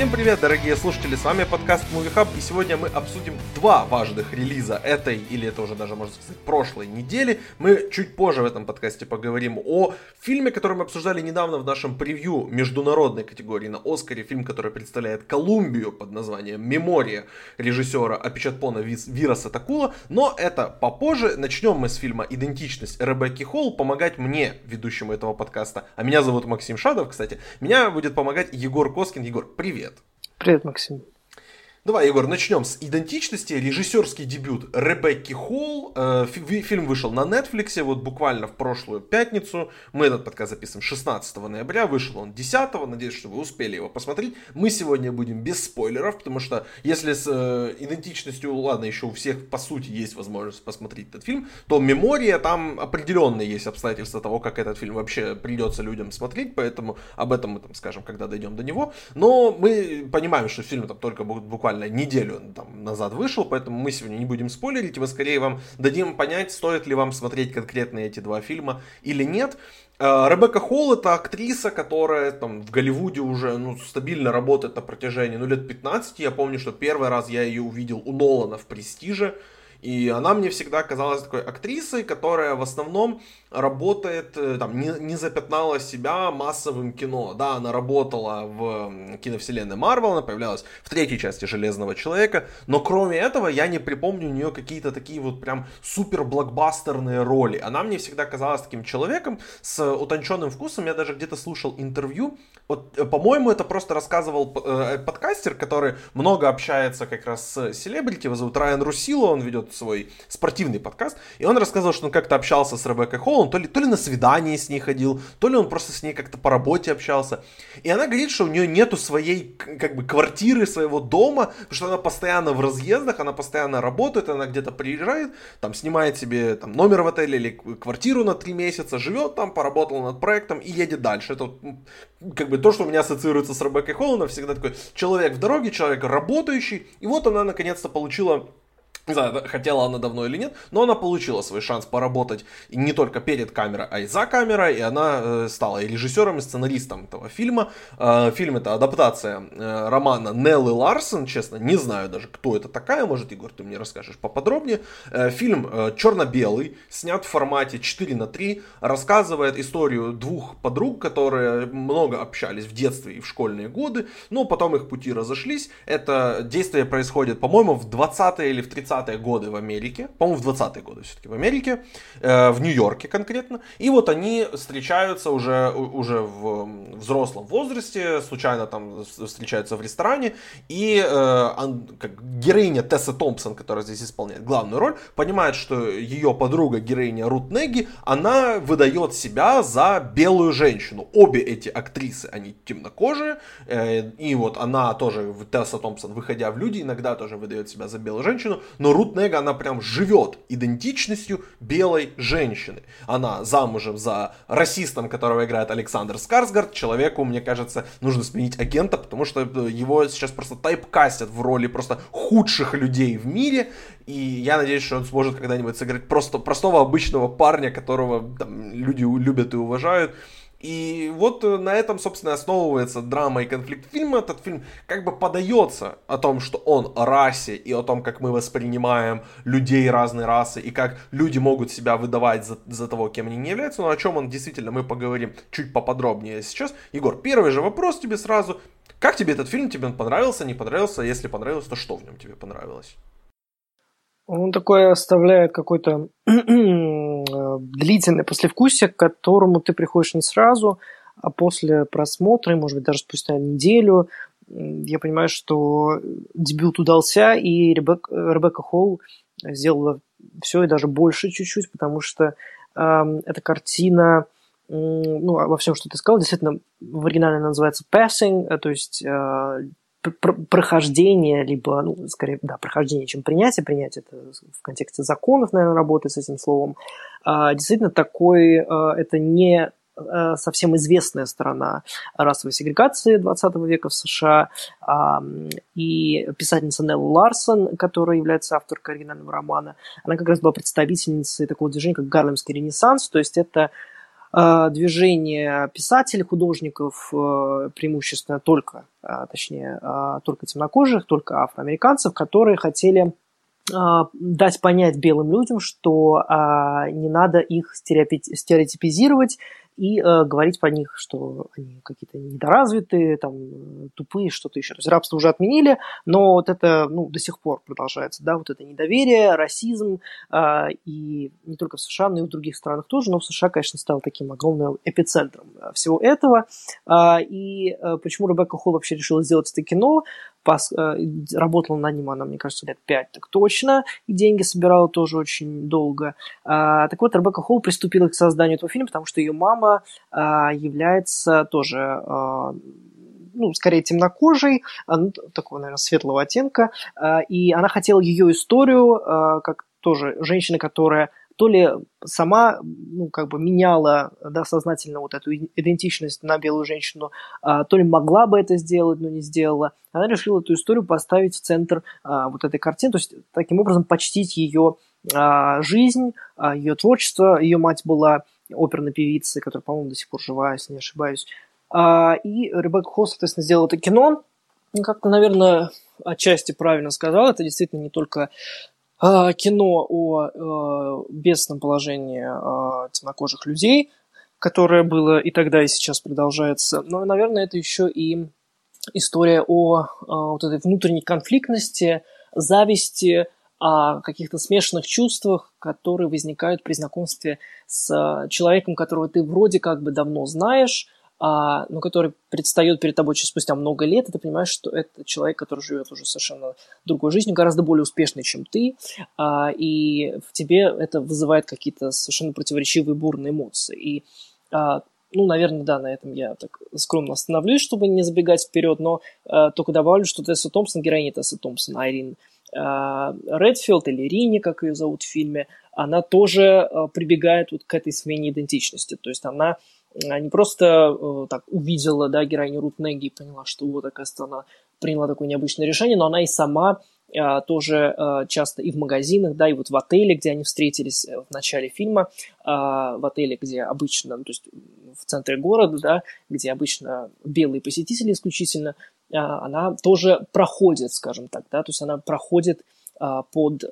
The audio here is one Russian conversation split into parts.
Всем привет, дорогие слушатели, с вами подкаст Movie Hub, и сегодня мы обсудим два важных релиза этой, или это уже даже, можно сказать, прошлой недели. Мы чуть позже в этом подкасте поговорим о фильме, который мы обсуждали недавно в нашем превью международной категории на Оскаре, фильм, который представляет Колумбию под названием «Мемория» режиссера Апичатпона Вираса Такула, но это попозже. Начнем мы с фильма «Идентичность» Ребекки Холл, помогать мне, ведущему этого подкаста, а меня зовут Максим Шадов, кстати, меня будет помогать Егор Коскин. Егор, привет! Привет. Максим. Давай, Егор, начнем с идентичности. Режиссерский дебют Ребекки Холл. Э, фильм вышел на Netflix вот буквально в прошлую пятницу. Мы этот подкаст записываем 16 ноября. Вышел он 10. Надеюсь, что вы успели его посмотреть. Мы сегодня будем без спойлеров, потому что если с э, идентичностью, ладно, еще у всех по сути есть возможность посмотреть этот фильм, то мемория там определенные есть обстоятельства того, как этот фильм вообще придется людям смотреть. Поэтому об этом мы там скажем, когда дойдем до него. Но мы понимаем, что фильм там только буквально буквально неделю там, назад вышел, поэтому мы сегодня не будем спойлерить, мы скорее вам дадим понять, стоит ли вам смотреть конкретно эти два фильма или нет. Э, Ребекка Холл это актриса, которая там в Голливуде уже ну, стабильно работает на протяжении ну, лет 15. Я помню, что первый раз я ее увидел у Нолана в «Престиже». И она мне всегда казалась такой актрисой, которая в основном работает, э, там, не, не запятнала себя массовым кино. Да, она работала в киновселенной Марвел, она появлялась в третьей части Железного Человека, но кроме этого я не припомню у нее какие-то такие вот прям супер блокбастерные роли. Она мне всегда казалась таким человеком с утонченным вкусом. Я даже где-то слушал интервью. Вот, э, по-моему, это просто рассказывал э, подкастер, который много общается как раз с селебрити, его зовут Райан Русило, он ведет свой спортивный подкаст, и он рассказывал, что он как-то общался с Ребеккой Холл, он то ли, то ли на свидание с ней ходил, то ли он просто с ней как-то по работе общался. И она говорит, что у нее нету своей как бы квартиры, своего дома, потому что она постоянно в разъездах, она постоянно работает, она где-то приезжает, там снимает себе там, номер в отеле или квартиру на три месяца, живет там, поработал над проектом и едет дальше. Это как бы то, что у меня ассоциируется с Ребеккой Холл, она всегда такой человек в дороге, человек работающий, и вот она наконец-то получила не знаю, хотела она давно или нет, но она получила свой шанс поработать не только перед камерой, а и за камерой, и она э, стала и режиссером, и сценаристом этого фильма. Э, фильм это адаптация э, романа Неллы Ларсон, честно, не знаю даже, кто это такая, может, Егор, ты мне расскажешь поподробнее. Фильм черно-белый, снят в формате 4 на 3, рассказывает историю двух подруг, которые много общались в детстве и в школьные годы, но потом их пути разошлись. Это действие происходит, по-моему, в 20-е или в 30 20-е годы в Америке, по-моему, в 20-е годы все-таки в Америке, э, в Нью-Йорке конкретно. И вот они встречаются уже, уже в взрослом возрасте, случайно там встречаются в ресторане, и э, как, героиня Тесса Томпсон, которая здесь исполняет главную роль, понимает, что ее подруга, героиня Рут Неги, она выдает себя за белую женщину. Обе эти актрисы, они темнокожие, э, и вот она тоже, Тесса Томпсон, выходя в люди, иногда тоже выдает себя за белую женщину, но Рут Нега, она прям живет идентичностью белой женщины. Она замужем за расистом, которого играет Александр Скарсгард. Человеку, мне кажется, нужно сменить агента, потому что его сейчас просто тайпкастят в роли просто худших людей в мире. И я надеюсь, что он сможет когда-нибудь сыграть просто простого обычного парня, которого там, люди любят и уважают. И вот э, на этом, собственно, основывается драма и конфликт фильма. Этот фильм как бы подается о том, что он о расе и о том, как мы воспринимаем людей разной расы и как люди могут себя выдавать за, за того, кем они не являются. Но о чем он действительно мы поговорим чуть поподробнее сейчас. Егор, первый же вопрос тебе сразу. Как тебе этот фильм? Тебе он понравился, не понравился? Если понравился, то что в нем тебе понравилось? Он такой оставляет какой-то длительное послевкусие, к которому ты приходишь не сразу, а после просмотра, может быть, даже спустя неделю, я понимаю, что дебют удался, и Ребек, Ребекка Холл сделала все и даже больше чуть-чуть, потому что э, эта картина, э, ну, во всем, что ты сказал, действительно, в оригинале она называется Passing, то есть э, прохождение, либо, ну, скорее, да, прохождение, чем принятие. Принятие это в контексте законов, наверное, работает с этим словом. А, действительно, такой, а, это не а, совсем известная сторона расовой сегрегации 20 века в США. И писательница Нелла Ларсон, которая является авторкой оригинального романа, она как раз была представительницей такого движения, как Гарлемский ренессанс. То есть это движение писателей, художников, преимущественно только, точнее, только темнокожих, только афроамериканцев, которые хотели дать понять белым людям, что не надо их стереотипизировать и э, говорить про них, что они какие-то недоразвитые, там, тупые, что-то еще. То есть рабство уже отменили, но вот это ну, до сих пор продолжается, да, вот это недоверие, расизм, э, и не только в США, но и в других странах тоже, но в США, конечно, стал таким огромным эпицентром э, всего этого. Э, и э, почему Ребекка Холл вообще решила сделать это кино? Пас, э, работала над ним она, мне кажется, лет пять так точно, и деньги собирала тоже очень долго. А, так вот, Ребекка Холл приступила к созданию этого фильма, потому что ее мама а, является тоже а, ну, скорее темнокожей, ну, такого, наверное, светлого оттенка, и она хотела ее историю, как тоже женщина, которая то ли сама, ну, как бы меняла, да, сознательно вот эту идентичность на белую женщину, а, то ли могла бы это сделать, но не сделала. Она решила эту историю поставить в центр а, вот этой картины, то есть таким образом почтить ее а, жизнь, ее творчество. Ее мать была оперной певицей, которая, по-моему, до сих пор жива, если не ошибаюсь. И Ребекка Холл, соответственно, сделала это кино. Как-то, наверное, отчасти правильно сказал, это действительно не только кино о э, бедственном положении э, темнокожих людей, которое было и тогда, и сейчас продолжается. Но, наверное, это еще и история о, о вот этой внутренней конфликтности, зависти, о каких-то смешанных чувствах, которые возникают при знакомстве с человеком, которого ты вроде как бы давно знаешь, а, но который предстает перед тобой спустя много лет, и ты понимаешь, что это человек, который живет уже совершенно другой жизнью, гораздо более успешной, чем ты, а, и в тебе это вызывает какие-то совершенно противоречивые бурные эмоции. И а, ну, наверное, да, на этом я так скромно остановлюсь, чтобы не забегать вперед, но э, только добавлю, что Тесса Томпсон, героиня Тесса Томпсон, Айрин э, Редфилд или Рини, как ее зовут в фильме, она тоже э, прибегает вот к этой смене идентичности. То есть она не просто э, так увидела, да, героиню Рут Неги и поняла, что вот, оказывается, она приняла такое необычное решение, но она и сама э, тоже э, часто и в магазинах, да, и вот в отеле, где они встретились в начале фильма, в отеле, где обычно, ну, то есть в центре города, да, где обычно белые посетители исключительно, она тоже проходит, скажем так, да, то есть она проходит под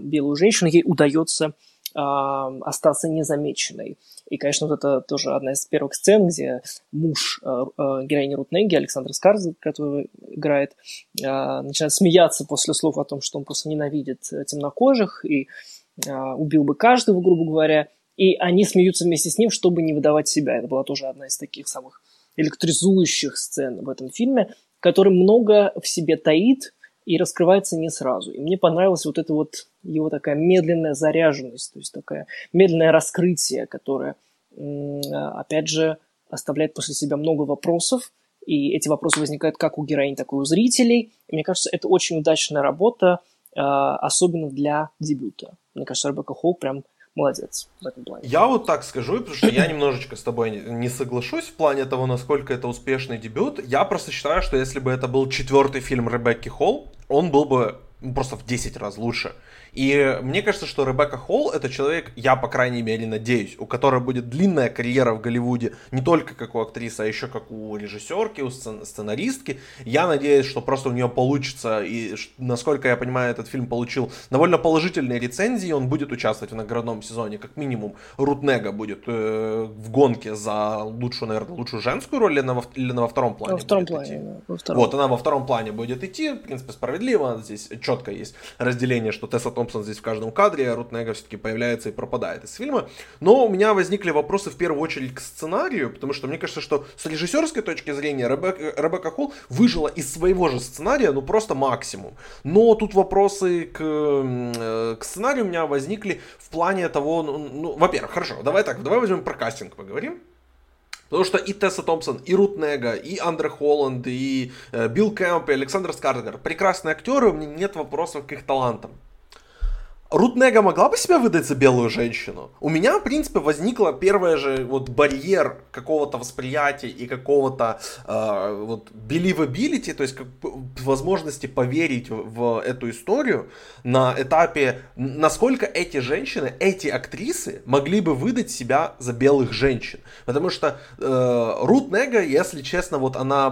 белую женщину, ей удается остаться незамеченной. И, конечно, вот это тоже одна из первых сцен, где муж э, э, героини Рутнеги, Александр Скарз, который играет, э, начинает смеяться после слов о том, что он просто ненавидит темнокожих и убил бы каждого, грубо говоря. И они смеются вместе с ним, чтобы не выдавать себя. Это была тоже одна из таких самых электризующих сцен в этом фильме, который много в себе таит, и раскрывается не сразу. И мне понравилась вот эта вот его такая медленная заряженность, то есть такое медленное раскрытие, которое, опять же, оставляет после себя много вопросов, и эти вопросы возникают как у героинь, так и у зрителей. И мне кажется, это очень удачная работа, а, особенно для дебюта. Мне кажется, Ребекка Холл прям молодец в этом плане. Я вот так скажу, потому что я немножечко с тобой не соглашусь в плане того, насколько это успешный дебют. Я просто считаю, что если бы это был четвертый фильм Ребекки Холл, он был бы просто в 10 раз лучше. И мне кажется, что Ребекка Холл это человек, я по крайней мере надеюсь, у которой будет длинная карьера в Голливуде, не только как у актрисы, а еще как у режиссерки, у сценаристки. Я надеюсь, что просто у нее получится, и насколько я понимаю, этот фильм получил довольно положительные рецензии, он будет участвовать в наградном сезоне, как минимум. Рутнега будет э, в гонке за лучшую, наверное, лучшую женскую роль или на, или на во втором плане? Во втором плане, да, во втором. Вот, она во втором плане будет идти, в принципе, справедливо, здесь четко есть разделение, что Тесса Том Томпсон здесь в каждом кадре, а Рут Нега все-таки появляется и пропадает из фильма. Но у меня возникли вопросы в первую очередь к сценарию, потому что мне кажется, что с режиссерской точки зрения Ребекка, Ребекка Холл выжила из своего же сценария, ну просто максимум. Но тут вопросы к, э, к сценарию у меня возникли в плане того, ну, ну во-первых, хорошо, давай так, давай возьмем про кастинг поговорим. Потому что и Тесса Томпсон, и Рут Нега, и Андре Холланд, и э, Билл Кэмп, и Александр Скарсгар прекрасные актеры, у меня нет вопросов к их талантам. Рут Нега могла бы себя выдать за белую женщину? У меня, в принципе, возникла первая же вот барьер какого-то восприятия и какого-то э, вот believability, то есть как, возможности поверить в, в эту историю на этапе, насколько эти женщины, эти актрисы могли бы выдать себя за белых женщин. Потому что э, Рут Нега, если честно, вот она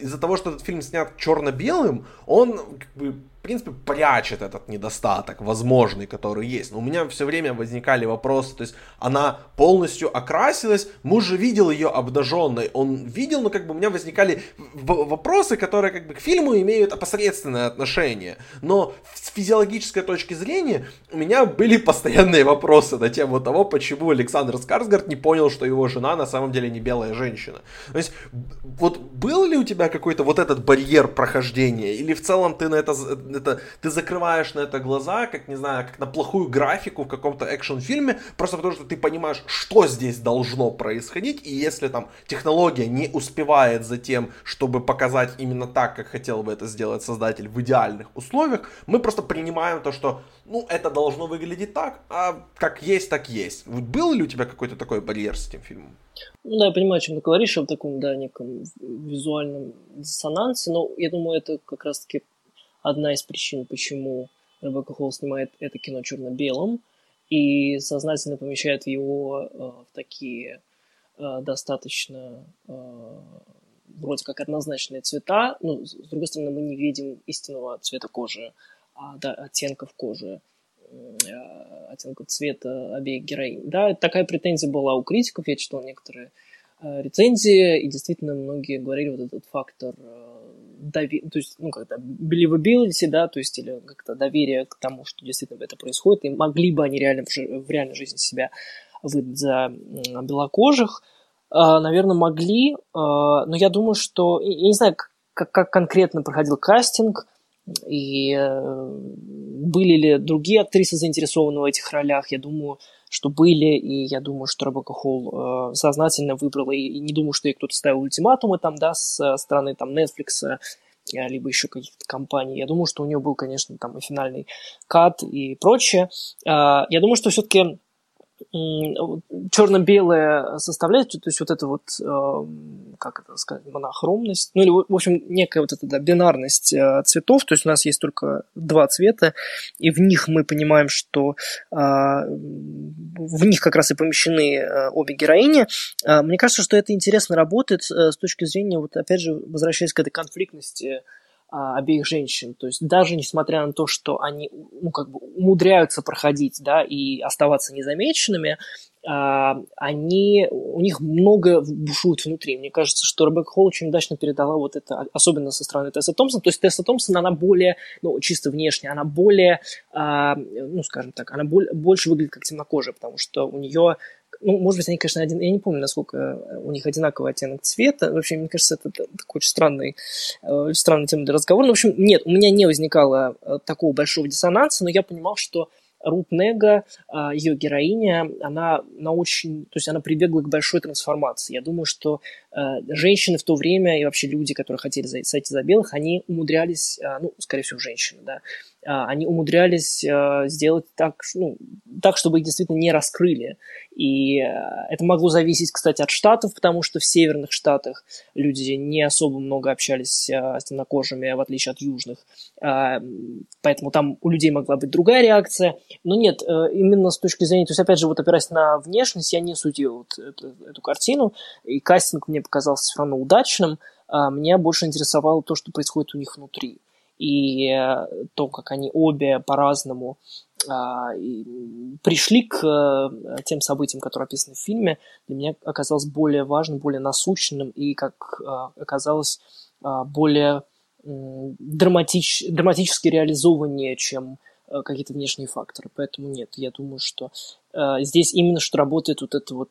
из-за того, что этот фильм снят черно-белым, он как бы принципе, прячет этот недостаток возможный, который есть. Но у меня все время возникали вопросы, то есть она полностью окрасилась, муж же видел ее обнаженной, он видел, но как бы у меня возникали вопросы, которые как бы к фильму имеют опосредственное отношение. Но с физиологической точки зрения у меня были постоянные вопросы на тему того, почему Александр Скарсгард не понял, что его жена на самом деле не белая женщина. То есть вот был ли у тебя какой-то вот этот барьер прохождения, или в целом ты на это это, ты закрываешь на это глаза, как, не знаю, как на плохую графику в каком-то экшн-фильме, просто потому что ты понимаешь, что здесь должно происходить, и если там технология не успевает за тем, чтобы показать именно так, как хотел бы это сделать создатель в идеальных условиях, мы просто принимаем то, что, ну, это должно выглядеть так, а как есть, так есть. Был ли у тебя какой-то такой барьер с этим фильмом? Ну да, я понимаю, о чем ты говоришь, о таком, да, неком визуальном диссонансе, но я думаю, это как раз-таки одна из причин, почему Ребекка Холл снимает это кино черно-белым и сознательно помещает его э, в такие э, достаточно э, вроде как однозначные цвета. Ну, с другой стороны, мы не видим истинного цвета кожи, а да, оттенков кожи, э, оттенков цвета обеих героинь. Да, такая претензия была у критиков, я читал некоторые э, рецензии, и действительно многие говорили вот этот фактор э, дови... то есть, ну, как-то believability, да, то есть, или как-то доверие к тому, что действительно это происходит, и могли бы они реально в, жи... в реальной жизни себя выдать за белокожих, э, наверное, могли, э, но я думаю, что, я не знаю, как, как конкретно проходил кастинг, и э, были ли другие актрисы заинтересованы в этих ролях, я думаю, что были, и я думаю, что Ребекка Холл э, сознательно выбрала, и, и не думаю, что ей кто-то ставил ультиматумы там, да, с стороны там Netflix, э, либо еще каких-то компаний. Я думаю, что у нее был, конечно, там и финальный кат и прочее. Э, я думаю, что все-таки черно-белая составляющая, то есть вот эта вот, э, как это сказать, монохромность, ну или, в общем, некая вот эта да, бинарность э, цветов, то есть у нас есть только два цвета, и в них мы понимаем, что э, в них как раз и помещены обе героини. Мне кажется, что это интересно работает с точки зрения, вот опять же, возвращаясь к этой конфликтности а, обеих женщин. То есть даже несмотря на то, что они ну, как бы умудряются проходить да, и оставаться незамеченными, а, они, у них много бушует внутри. Мне кажется, что Ребекка Холл очень удачно передала вот это, особенно со стороны Тесса Томпсона. То есть Тесса Томпсон, она более, ну, чисто внешне, она более, а, ну, скажем так, она более, больше выглядит как темнокожая, потому что у нее ну, может быть, они, конечно, один... Я не помню, насколько у них одинаковый оттенок цвета. Вообще, мне кажется, это такой очень странный, э, странная тема для разговора. Но, в общем, нет, у меня не возникало э, такого большого диссонанса, но я понимал, что Рут Нега, ее героиня, она, она очень, то есть она прибегла к большой трансформации. Я думаю, что э, женщины в то время и вообще люди, которые хотели сойти за белых, они умудрялись, ну, скорее всего, женщины, да, они умудрялись э, сделать так, ну, так, чтобы их действительно не раскрыли. И э, это могло зависеть, кстати, от штатов, потому что в северных штатах люди не особо много общались э, с темнокожими, в отличие от южных. А, поэтому там у людей могла быть другая реакция. Но нет, именно с точки зрения... То есть, опять же, вот опираясь на внешность, я не судил вот эту, эту картину. И кастинг мне показался все равно удачным. А, меня больше интересовало то, что происходит у них внутри и э, то, как они обе по-разному а, пришли к э, тем событиям, которые описаны в фильме, для меня оказалось более важным, более насущным и, как э, оказалось, более драматич, драматически реализованнее, чем какие-то внешние факторы. Поэтому нет, я думаю, что здесь именно что работает вот это вот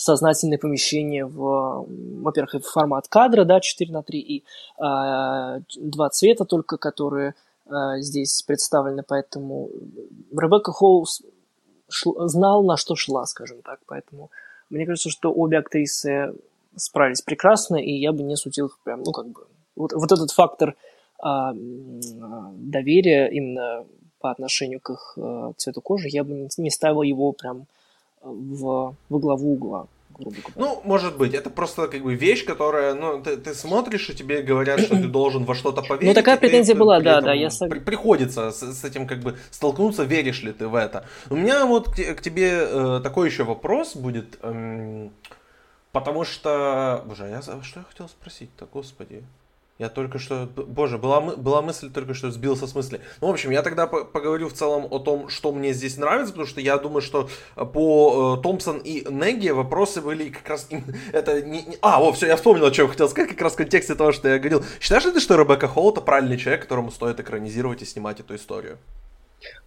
сознательное помещение в, во-первых, формат кадра, да, 4 на 3 и э, два цвета только, которые э, здесь представлены, поэтому Ребекка Холлс знал, на что шла, скажем так, поэтому мне кажется, что обе актрисы справились прекрасно, и я бы не судил их прям, ну, как бы, вот, вот этот фактор э, доверия именно по отношению к их э, цвету кожи, я бы не ставил его прям в, во главу угла. Ну, может быть, это просто как бы вещь, которая, ну, ты, ты смотришь, и тебе говорят, что ты должен во что-то поверить. Ну, такая претензия была, да, да. Я при, приходится с, с этим как бы столкнуться, веришь ли ты в это. У меня вот к, к тебе э, такой еще вопрос будет, эм, потому что, боже, я, что я хотел спросить-то, господи. Я только что... Боже, была, была мысль только что сбился с мысли. Ну, в общем, я тогда поговорю в целом о том, что мне здесь нравится, потому что я думаю, что э, по э, Томпсон и Неги вопросы были как раз... Это не, не... А, о, все, я вспомнил, о чем хотел сказать, как раз в контексте того, что я говорил. Считаешь ли ты, что Ребекка Холл это правильный человек, которому стоит экранизировать и снимать эту историю?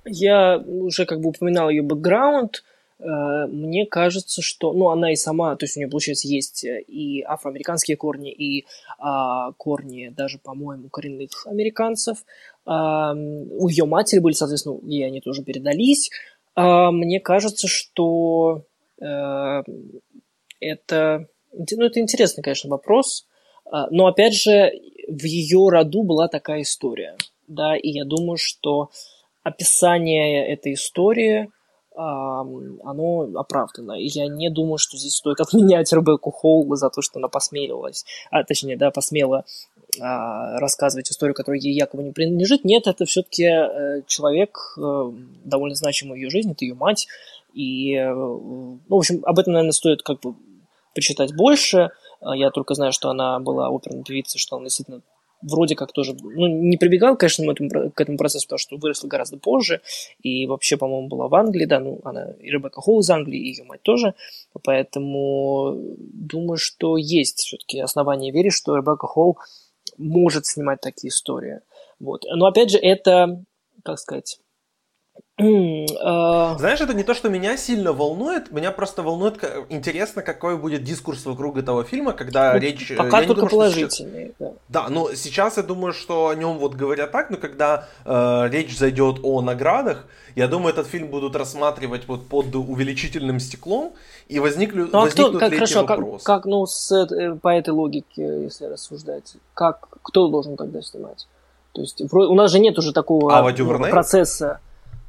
Я уже как бы упоминал ее бэкграунд. Э, мне кажется, что, ну, она и сама, то есть у нее, получается, есть э, и афроамериканские корни, и а, корни даже, по-моему, коренных американцев. А, у ее матери были, соответственно, и они тоже передались. А, мне кажется, что а, это, ну, это интересный, конечно, вопрос. А, но, опять же, в ее роду была такая история, да, и я думаю, что описание этой истории – оно оправдано. И я не думаю, что здесь стоит отменять Ребекку Холл за то, что она посмеливалась, а точнее, да, посмела а, рассказывать историю, которая ей якобы не принадлежит. Нет, это все-таки э, человек, э, довольно значимый в ее жизни, это ее мать. И, э, ну, в общем, об этом, наверное, стоит как бы почитать больше. Я только знаю, что она была оперной певицей, что она действительно вроде как тоже, ну, не прибегал, конечно, этому, к этому процессу, потому что выросла гораздо позже, и вообще, по-моему, была в Англии, да, ну, она и Ребекка Холл из Англии, и ее мать тоже, поэтому думаю, что есть все-таки основания верить, что Ребекка Холл может снимать такие истории. Вот. Но, опять же, это, как сказать, Знаешь, это не то, что меня сильно волнует, меня просто волнует, интересно, какой будет дискурс вокруг этого фильма, когда ну, речь... Э, пока только думаю, положительный, сейчас... да. Да, но сейчас я думаю, что о нем вот говорят так, но когда э, речь зайдет о наградах, я думаю, этот фильм будут рассматривать вот под увеличительным стеклом, и возникли, ну, а возникнут кто, как, хорошо, вопрос. Как, как, ну, с, э, по этой логике, если рассуждать, как, кто должен тогда снимать? То есть у нас же нет уже такого а, процесса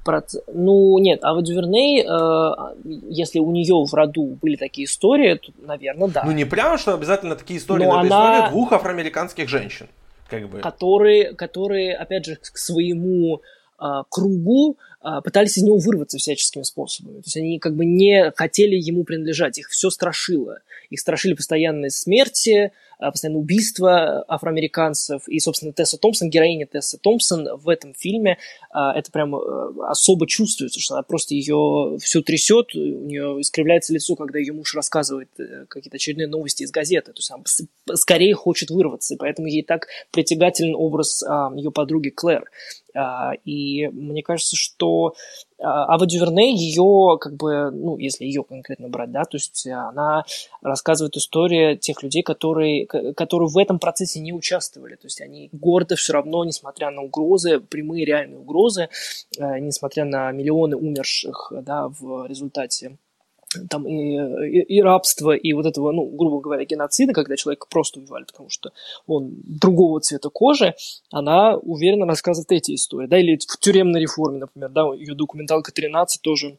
проц... Ну, нет, а вот Дюверней, э, если у нее в роду были такие истории, то, наверное, да. Ну, не прямо, что обязательно такие истории, но, но она... история двух афроамериканских женщин. Как бы. которые, которые, опять же, к своему э, кругу э, пытались из него вырваться всяческими способами. То есть они как бы не хотели ему принадлежать, их все страшило. Их страшили постоянные смерти, постоянно убийства афроамериканцев. И, собственно, Тесса Томпсон, героиня Тесса Томпсон в этом фильме, а, это прям э, особо чувствуется, что она просто ее все трясет, у нее искривляется лицо, когда ее муж рассказывает э, какие-то очередные новости из газеты. То есть она скорее хочет вырваться, и поэтому ей так притягателен образ а, ее подруги Клэр. И мне кажется, что Ава Дюверне, ее, как бы, ну, если ее конкретно брать, да, то есть она рассказывает историю тех людей, которые, которые в этом процессе не участвовали. То есть они гордо все равно, несмотря на угрозы, прямые реальные угрозы, э, несмотря на миллионы умерших, да, в результате там и, и, и рабство, и вот этого, ну, грубо говоря, геноцида, когда человека просто убивали, потому что он другого цвета кожи, она уверенно рассказывает эти истории, да, или в тюремной реформе, например, да, ее документалка 13 тоже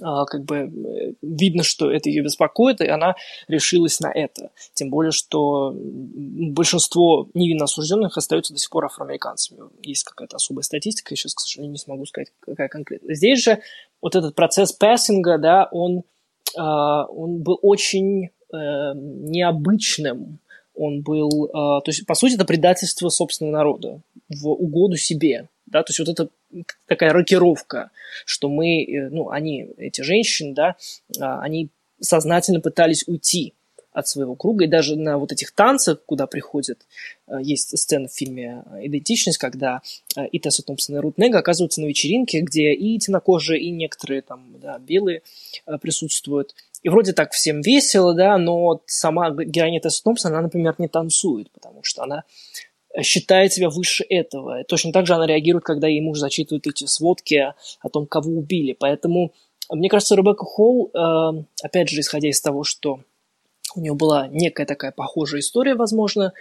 как бы э, видно, что это ее беспокоит, и она решилась на это. Тем более, что большинство невинно осужденных остаются до сих пор афроамериканцами. Есть какая-то особая статистика, я сейчас, к сожалению, не смогу сказать, какая конкретно. Здесь же вот этот процесс пассинга, да, он, а, он был очень э, необычным. Он был, а, то есть, по сути, это предательство собственного народа в угоду себе. Да, то есть вот это такая рокировка, что мы, э, ну, они, эти женщины, да, а, они сознательно пытались уйти от своего круга, и даже на вот этих танцах, куда приходят, э, есть сцена в фильме «Идентичность», когда э, и Тесса Томпсон и Рут Нега оказываются на вечеринке, где и темнокожие, и некоторые там, да, белые присутствуют. И вроде так всем весело, да, но сама героиня Тесса Томпсон, она, например, не танцует, потому что она считает себя выше этого. Точно так же она реагирует, когда ей муж зачитывает эти сводки о том, кого убили. Поэтому, мне кажется, Ребекка Холл, э, опять же, исходя из того, что у нее была некая такая похожая история, возможно,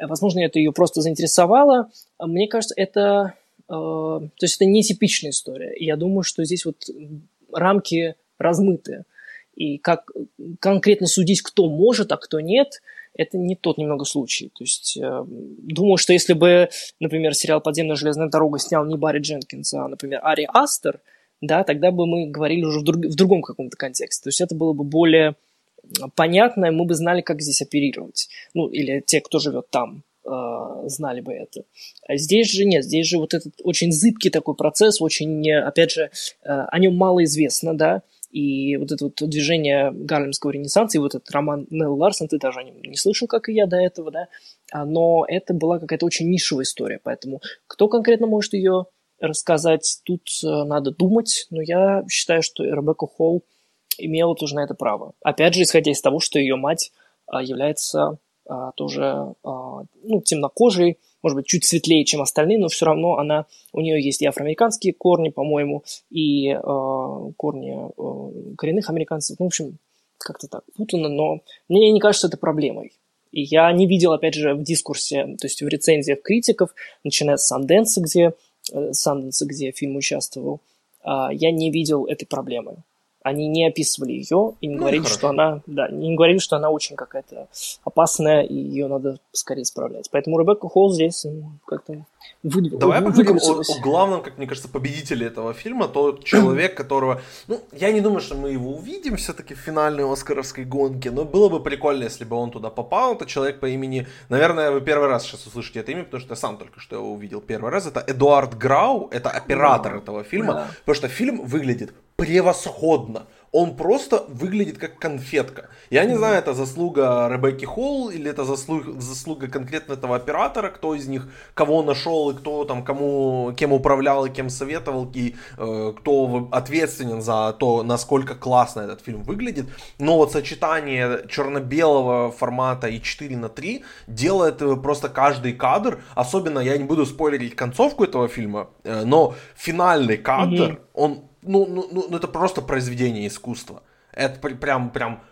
возможно, это ее просто заинтересовало, мне кажется, это то есть это нетипичная история. Я думаю, что здесь вот рамки размыты. И как конкретно судить, кто может, а кто нет, это не тот немного случай. То есть, э, думаю, что если бы, например, сериал «Подземная железная дорога» снял не Барри Дженкинс, а, например, Ари Астер, да, тогда бы мы говорили уже в, друг, в другом каком-то контексте. То есть это было бы более понятно, и мы бы знали, как здесь оперировать. Ну, или те, кто живет там, э, знали бы это. А здесь же нет, здесь же вот этот очень зыбкий такой процесс, очень, опять же, э, о нем мало известно, да, и вот это вот движение Гарлемского ренессанса, и вот этот роман Нелл Ларсон, ты даже не слышал, как и я до этого, да, а, но это была какая-то очень нишевая история, поэтому кто конкретно может ее рассказать, тут э, надо думать, но я считаю, что Ребекка Холл имела тоже на это право. Опять же, исходя из того, что ее мать а, является а, тоже ну, темнокожей, может быть, чуть светлее, чем остальные, но все равно она, у нее есть и афроамериканские корни, по-моему, и э, корни э, коренных американцев. Ну, в общем, как-то так путано, но мне не кажется это проблемой. И я не видел, опять же, в дискурсе, то есть в рецензиях критиков, начиная с Санденса, где, э, Санденса, где фильм участвовал, э, я не видел этой проблемы они не описывали ее и не ну, говорили, что она, да, не говорили, что она очень какая-то опасная и ее надо скорее исправлять. Поэтому Ребекка Холл здесь как-то вы, Давай поговорим о, о главном, как мне кажется, победителе этого фильма, тот человек, которого, ну, я не думаю, что мы его увидим все-таки в финальной Оскаровской гонке, но было бы прикольно, если бы он туда попал. Это человек по имени, наверное, вы первый раз сейчас услышите это имя, потому что я сам только что его увидел первый раз. Это Эдуард Грау, это оператор да. этого фильма, да. потому что фильм выглядит превосходно он просто выглядит как конфетка. Я не знаю, это заслуга Ребекки Холл или это заслуга, заслуга конкретно этого оператора, кто из них кого нашел и кто там кому, кем управлял и кем советовал, и э, кто ответственен за то, насколько классно этот фильм выглядит. Но вот сочетание черно-белого формата и 4 на 3 делает просто каждый кадр, особенно я не буду спойлерить концовку этого фильма, э, но финальный кадр, mm-hmm. он ну, ну, ну, это просто произведение искусства. Это прям, прям,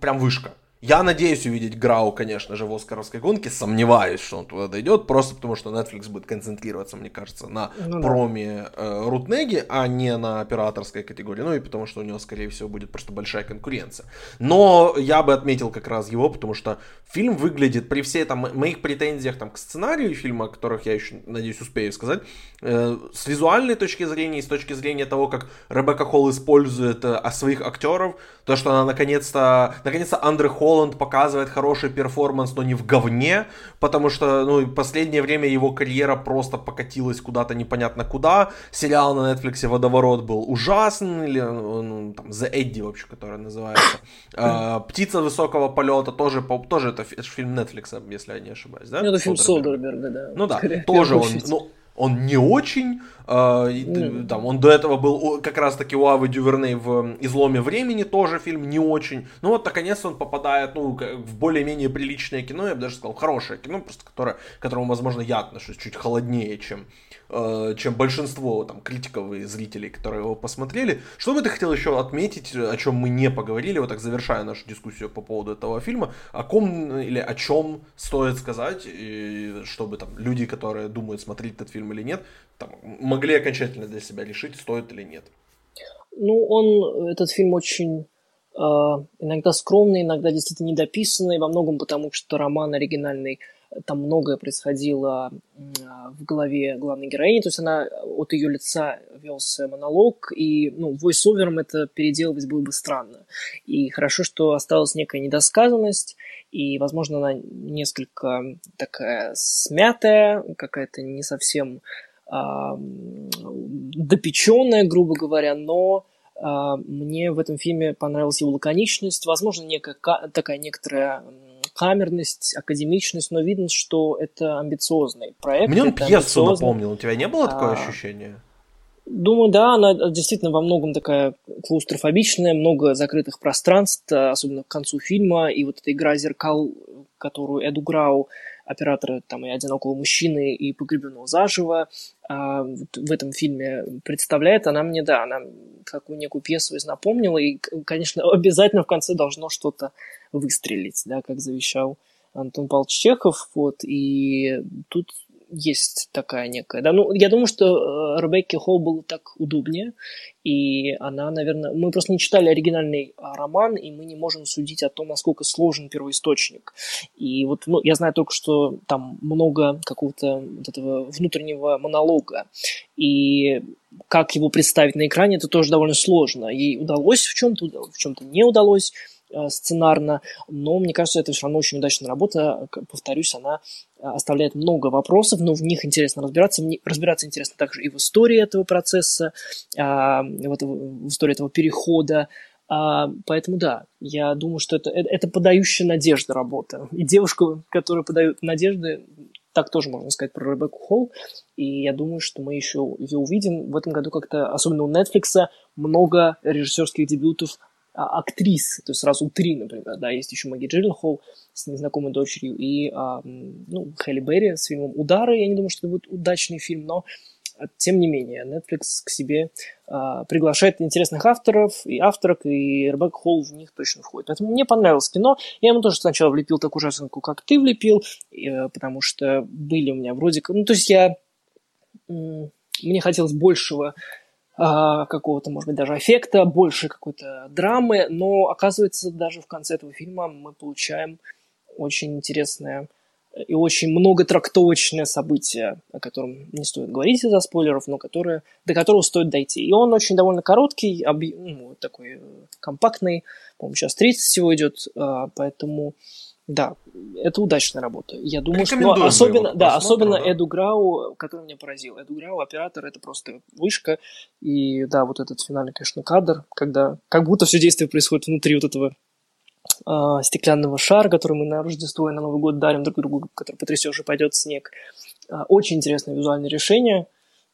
прям вышка. Я надеюсь увидеть Грау, конечно же, в Оскаровской гонке. Сомневаюсь, что он туда дойдет, просто потому что Netflix будет концентрироваться, мне кажется, на ну, проме э, Рутнеги, а не на операторской категории. Ну и потому что у него, скорее всего, будет просто большая конкуренция. Но я бы отметил как раз его, потому что фильм выглядит, при всей там моих претензиях там, к сценарию фильма, о которых я еще, надеюсь, успею сказать, э, с визуальной точки зрения и с точки зрения того, как Ребекка Холл использует э, своих актеров, то, что она наконец-то, наконец-то Андре Холланд показывает хороший перформанс, но не в говне, потому что, ну, последнее время его карьера просто покатилась куда-то непонятно куда. Сериал на Netflix «Водоворот» был ужасный, или, ну, там, The Eddie вообще, который называется. А, «Птица высокого полета» тоже, тоже это, это фильм Netflix, если я не ошибаюсь, да? Ну, это фильм Содерберга, да. Ну да, тоже он, ну, он не очень, mm. там, он до этого был как раз таки у Авы Дюверней в «Изломе времени», тоже фильм не очень, ну вот наконец он попадает, ну, в более-менее приличное кино, я бы даже сказал, хорошее кино, просто которое, к которому, возможно, я отношусь чуть холоднее, чем Э, чем большинство там, критиков и зрителей, которые его посмотрели. Что бы ты хотел еще отметить, о чем мы не поговорили, вот так завершая нашу дискуссию по поводу этого фильма, о ком или о чем стоит сказать, и чтобы там люди, которые думают, смотреть этот фильм или нет, там, могли окончательно для себя решить, стоит или нет. Ну, он, этот фильм очень э, иногда скромный, иногда действительно недописанный, во многом потому, что роман оригинальный там многое происходило в голове главной героини, то есть она от ее лица велся монолог, и ну, войс-овером это переделывать было бы странно. И хорошо, что осталась некая недосказанность, и, возможно, она несколько такая смятая, какая-то не совсем а, допеченная, грубо говоря, но а, мне в этом фильме понравилась его лаконичность, возможно, некая такая некоторая камерность, академичность, но видно, что это амбициозный проект. Мне он пьесу напомнил. У тебя не было такое а, ощущение? Думаю, да, она действительно во многом такая клаустрофобичная, много закрытых пространств, особенно к концу фильма, и вот эта игра зеркал, которую Эду Грау, оператора там и «Одинокого мужчины», и «Погребенного заживо», а, в этом фильме представляет, она мне, да, она какую некую пьесу напомнила, и, конечно, обязательно в конце должно что-то выстрелить, да, как завещал Антон Павлович Чехов, вот, и тут есть такая некая. Да, ну, я думаю, что э, Ребекке Холл было так удобнее, и она, наверное... Мы просто не читали оригинальный а, роман, и мы не можем судить о том, насколько сложен первоисточник. И вот ну, я знаю только, что там много какого-то вот этого внутреннего монолога, и как его представить на экране, это тоже довольно сложно. Ей удалось в чем-то, в чем-то не удалось, сценарно, но мне кажется, это все равно очень удачная работа. Повторюсь, она э, оставляет много вопросов, но в них интересно разбираться. Разбираться интересно также и в истории этого процесса, а, в истории этого перехода. А, поэтому да, я думаю, что это, это подающая надежды работа. И девушка, которая подает надежды, так тоже можно сказать про Ребекку Холл. И я думаю, что мы еще ее увидим. В этом году как-то, особенно у Netflix, много режиссерских дебютов а, актрис, то есть сразу три, например, да, есть еще Маги Джилленхол с незнакомой дочерью и, а, ну, Хелли Берри с фильмом «Удары», я не думаю, что это будет удачный фильм, но а, тем не менее, Netflix к себе а, приглашает интересных авторов и авторок, и Ребекка Холл в них точно входит. Поэтому мне понравилось кино. Я ему тоже сначала влепил такую же как ты влепил, э, потому что были у меня вроде. Ну, то есть я... Мне хотелось большего какого-то, может быть, даже эффекта, больше какой-то драмы, но оказывается, даже в конце этого фильма мы получаем очень интересное и очень многотрактовочное событие, о котором не стоит говорить из-за спойлеров, но которое, до которого стоит дойти. И он очень довольно короткий, объ... ну, такой э, компактный, по-моему, сейчас 30 всего идет, а, поэтому да, это удачная работа. Я думаю, что ну, особенно, да, особенно да. Эду Грау, который меня поразил. Эду Грау, оператор, это просто вышка. И да, вот этот финальный, конечно, кадр, когда как будто все действие происходит внутри вот этого э, стеклянного шара, который мы на Рождество и на Новый год дарим друг другу, который потрясешь и пойдет снег. Э, очень интересное визуальное решение.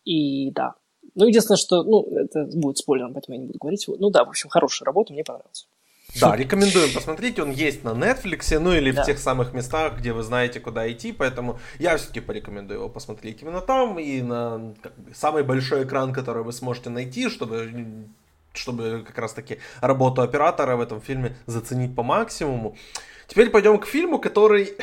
И да. Ну, единственное, что, ну, это будет спойлером, поэтому я не буду говорить. Ну да, в общем, хорошая работа, мне понравилась. Да, рекомендуем посмотреть. Он есть на Netflix, ну или да. в тех самых местах, где вы знаете, куда идти. Поэтому я все-таки порекомендую его посмотреть именно там и на как бы, самый большой экран, который вы сможете найти, чтобы чтобы как раз таки работу оператора в этом фильме заценить по максимуму. Теперь пойдем к фильму, который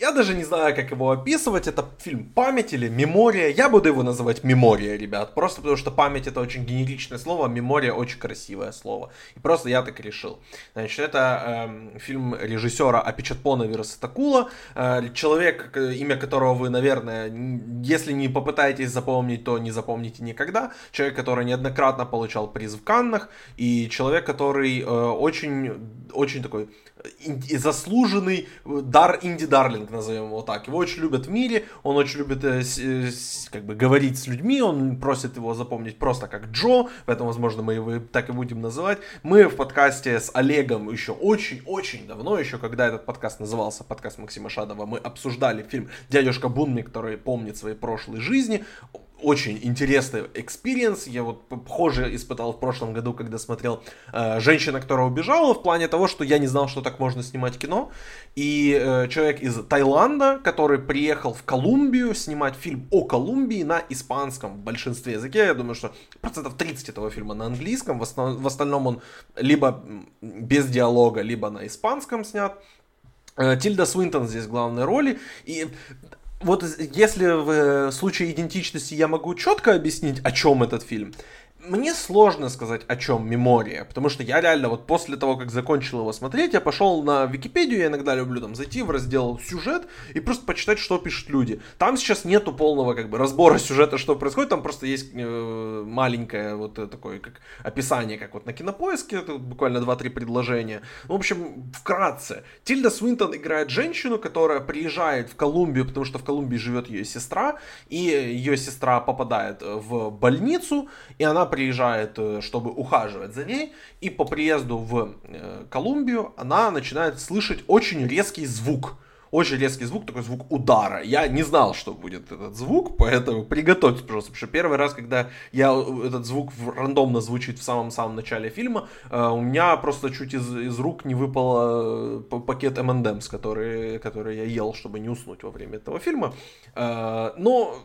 я даже не знаю, как его описывать. Это фильм «Память» или «Мемория». Я буду его называть «Мемория», ребят. Просто потому что «Память» — это очень генеричное слово, «Мемория» — очень красивое слово. И просто я так решил. Значит, это э, фильм режиссера Апичатпона Вирасатакула. Э, человек, имя которого вы, наверное, если не попытаетесь запомнить, то не запомните никогда. Человек, который неоднократно получал приз в Каннах. И человек, который э, очень, очень такой заслуженный э, дар инди-дарлинг, назовем его так. Его очень любят в мире, он очень любит э, э, как бы говорить с людьми, он просит его запомнить просто как Джо, поэтому, возможно, мы его так и будем называть. Мы в подкасте с Олегом еще очень-очень давно, еще когда этот подкаст назывался подкаст Максима Шадова, мы обсуждали фильм «Дядюшка Бунми», который помнит свои прошлые жизни очень интересный experience. Я вот похоже испытал в прошлом году, когда смотрел э, «Женщина, которая убежала», в плане того, что я не знал, что так можно снимать кино. И э, человек из Таиланда, который приехал в Колумбию снимать фильм о Колумбии на испанском в большинстве языке. Я думаю, что процентов 30 этого фильма на английском. В, основ... в остальном он либо без диалога, либо на испанском снят. Э, Тильда Свинтон здесь в главной роли. И вот если в случае идентичности я могу четко объяснить, о чем этот фильм, мне сложно сказать, о чем мемория, потому что я реально вот после того, как закончил его смотреть, я пошел на Википедию, я иногда люблю там зайти в раздел сюжет и просто почитать, что пишут люди. Там сейчас нету полного как бы разбора сюжета, что происходит, там просто есть э, маленькое вот такое как описание, как вот на кинопоиске, это буквально 2-3 предложения. В общем, вкратце. Тильда Свинтон играет женщину, которая приезжает в Колумбию, потому что в Колумбии живет ее сестра, и ее сестра попадает в больницу, и она приезжает, э, чтобы ухаживать за ней, и по приезду в э, Колумбию она начинает слышать очень резкий звук. Очень резкий звук, такой звук удара. Я не знал, что будет этот звук, поэтому приготовьтесь, пожалуйста, потому что первый раз, когда я э, этот звук рандомно звучит в самом-самом начале фильма, у меня просто чуть из, из рук не выпал пакет M&M's, который, который я ел, чтобы не уснуть во время этого фильма. Но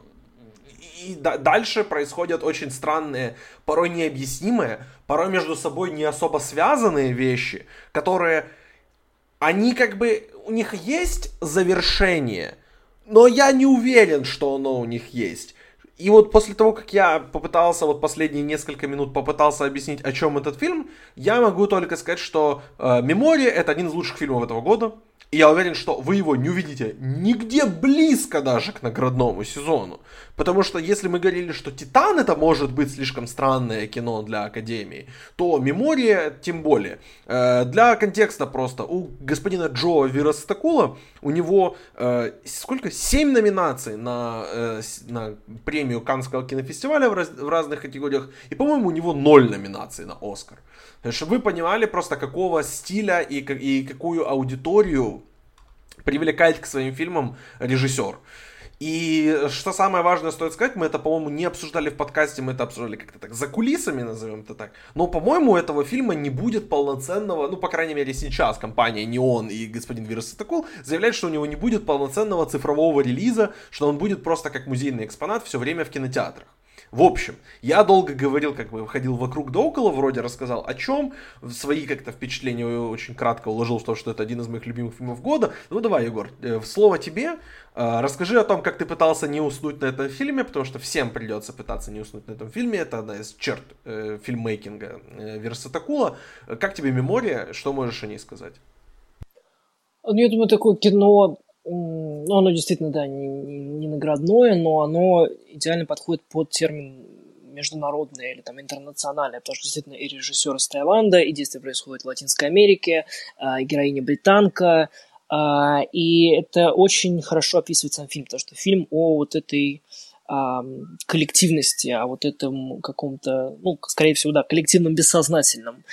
и дальше происходят очень странные, порой необъяснимые, порой между собой не особо связанные вещи, которые, они как бы, у них есть завершение, но я не уверен, что оно у них есть. И вот после того, как я попытался, вот последние несколько минут попытался объяснить, о чем этот фильм, я могу только сказать, что э, «Мемория» — это один из лучших фильмов этого года. И я уверен, что вы его не увидите нигде близко даже к наградному сезону. Потому что если мы говорили, что «Титан» это может быть слишком странное кино для Академии, то «Мемория» тем более. Э, для контекста просто, у господина Джо Виростакула, у него э, сколько? Семь номинаций на, э, на премию Каннского кинофестиваля в, раз, в разных категориях, и, по-моему, у него ноль номинаций на Оскар. Чтобы вы понимали просто, какого стиля и, и какую аудиторию привлекает к своим фильмам режиссер. И что самое важное стоит сказать, мы это, по-моему, не обсуждали в подкасте, мы это обсуждали как-то так, за кулисами, назовем это так. Но, по-моему, этого фильма не будет полноценного, ну, по крайней мере, сейчас компания Неон и господин Вирус Атакул заявляют, что у него не будет полноценного цифрового релиза, что он будет просто как музейный экспонат все время в кинотеатрах. В общем, я долго говорил, как бы ходил вокруг да около, вроде рассказал о чем, свои как-то впечатления очень кратко уложил в то, что это один из моих любимых фильмов года. Ну давай, Егор, э, слово тебе. Э, расскажи о том, как ты пытался не уснуть на этом фильме, потому что всем придется пытаться не уснуть на этом фильме. Это одна из черт э, фильммейкинга э, Версатакула. Как тебе мемория? Что можешь о ней сказать? Ну, я думаю, такое кино ну, оно действительно, да, не, не наградное, но оно идеально подходит под термин международное или там интернациональное, потому что действительно и режиссер из Таиланда, и действие происходит в Латинской Америке, а, и героиня британка, а, и это очень хорошо описывает сам фильм, потому что фильм о вот этой коллективности, о вот этом каком-то, ну, скорее всего, да, коллективном бессознательном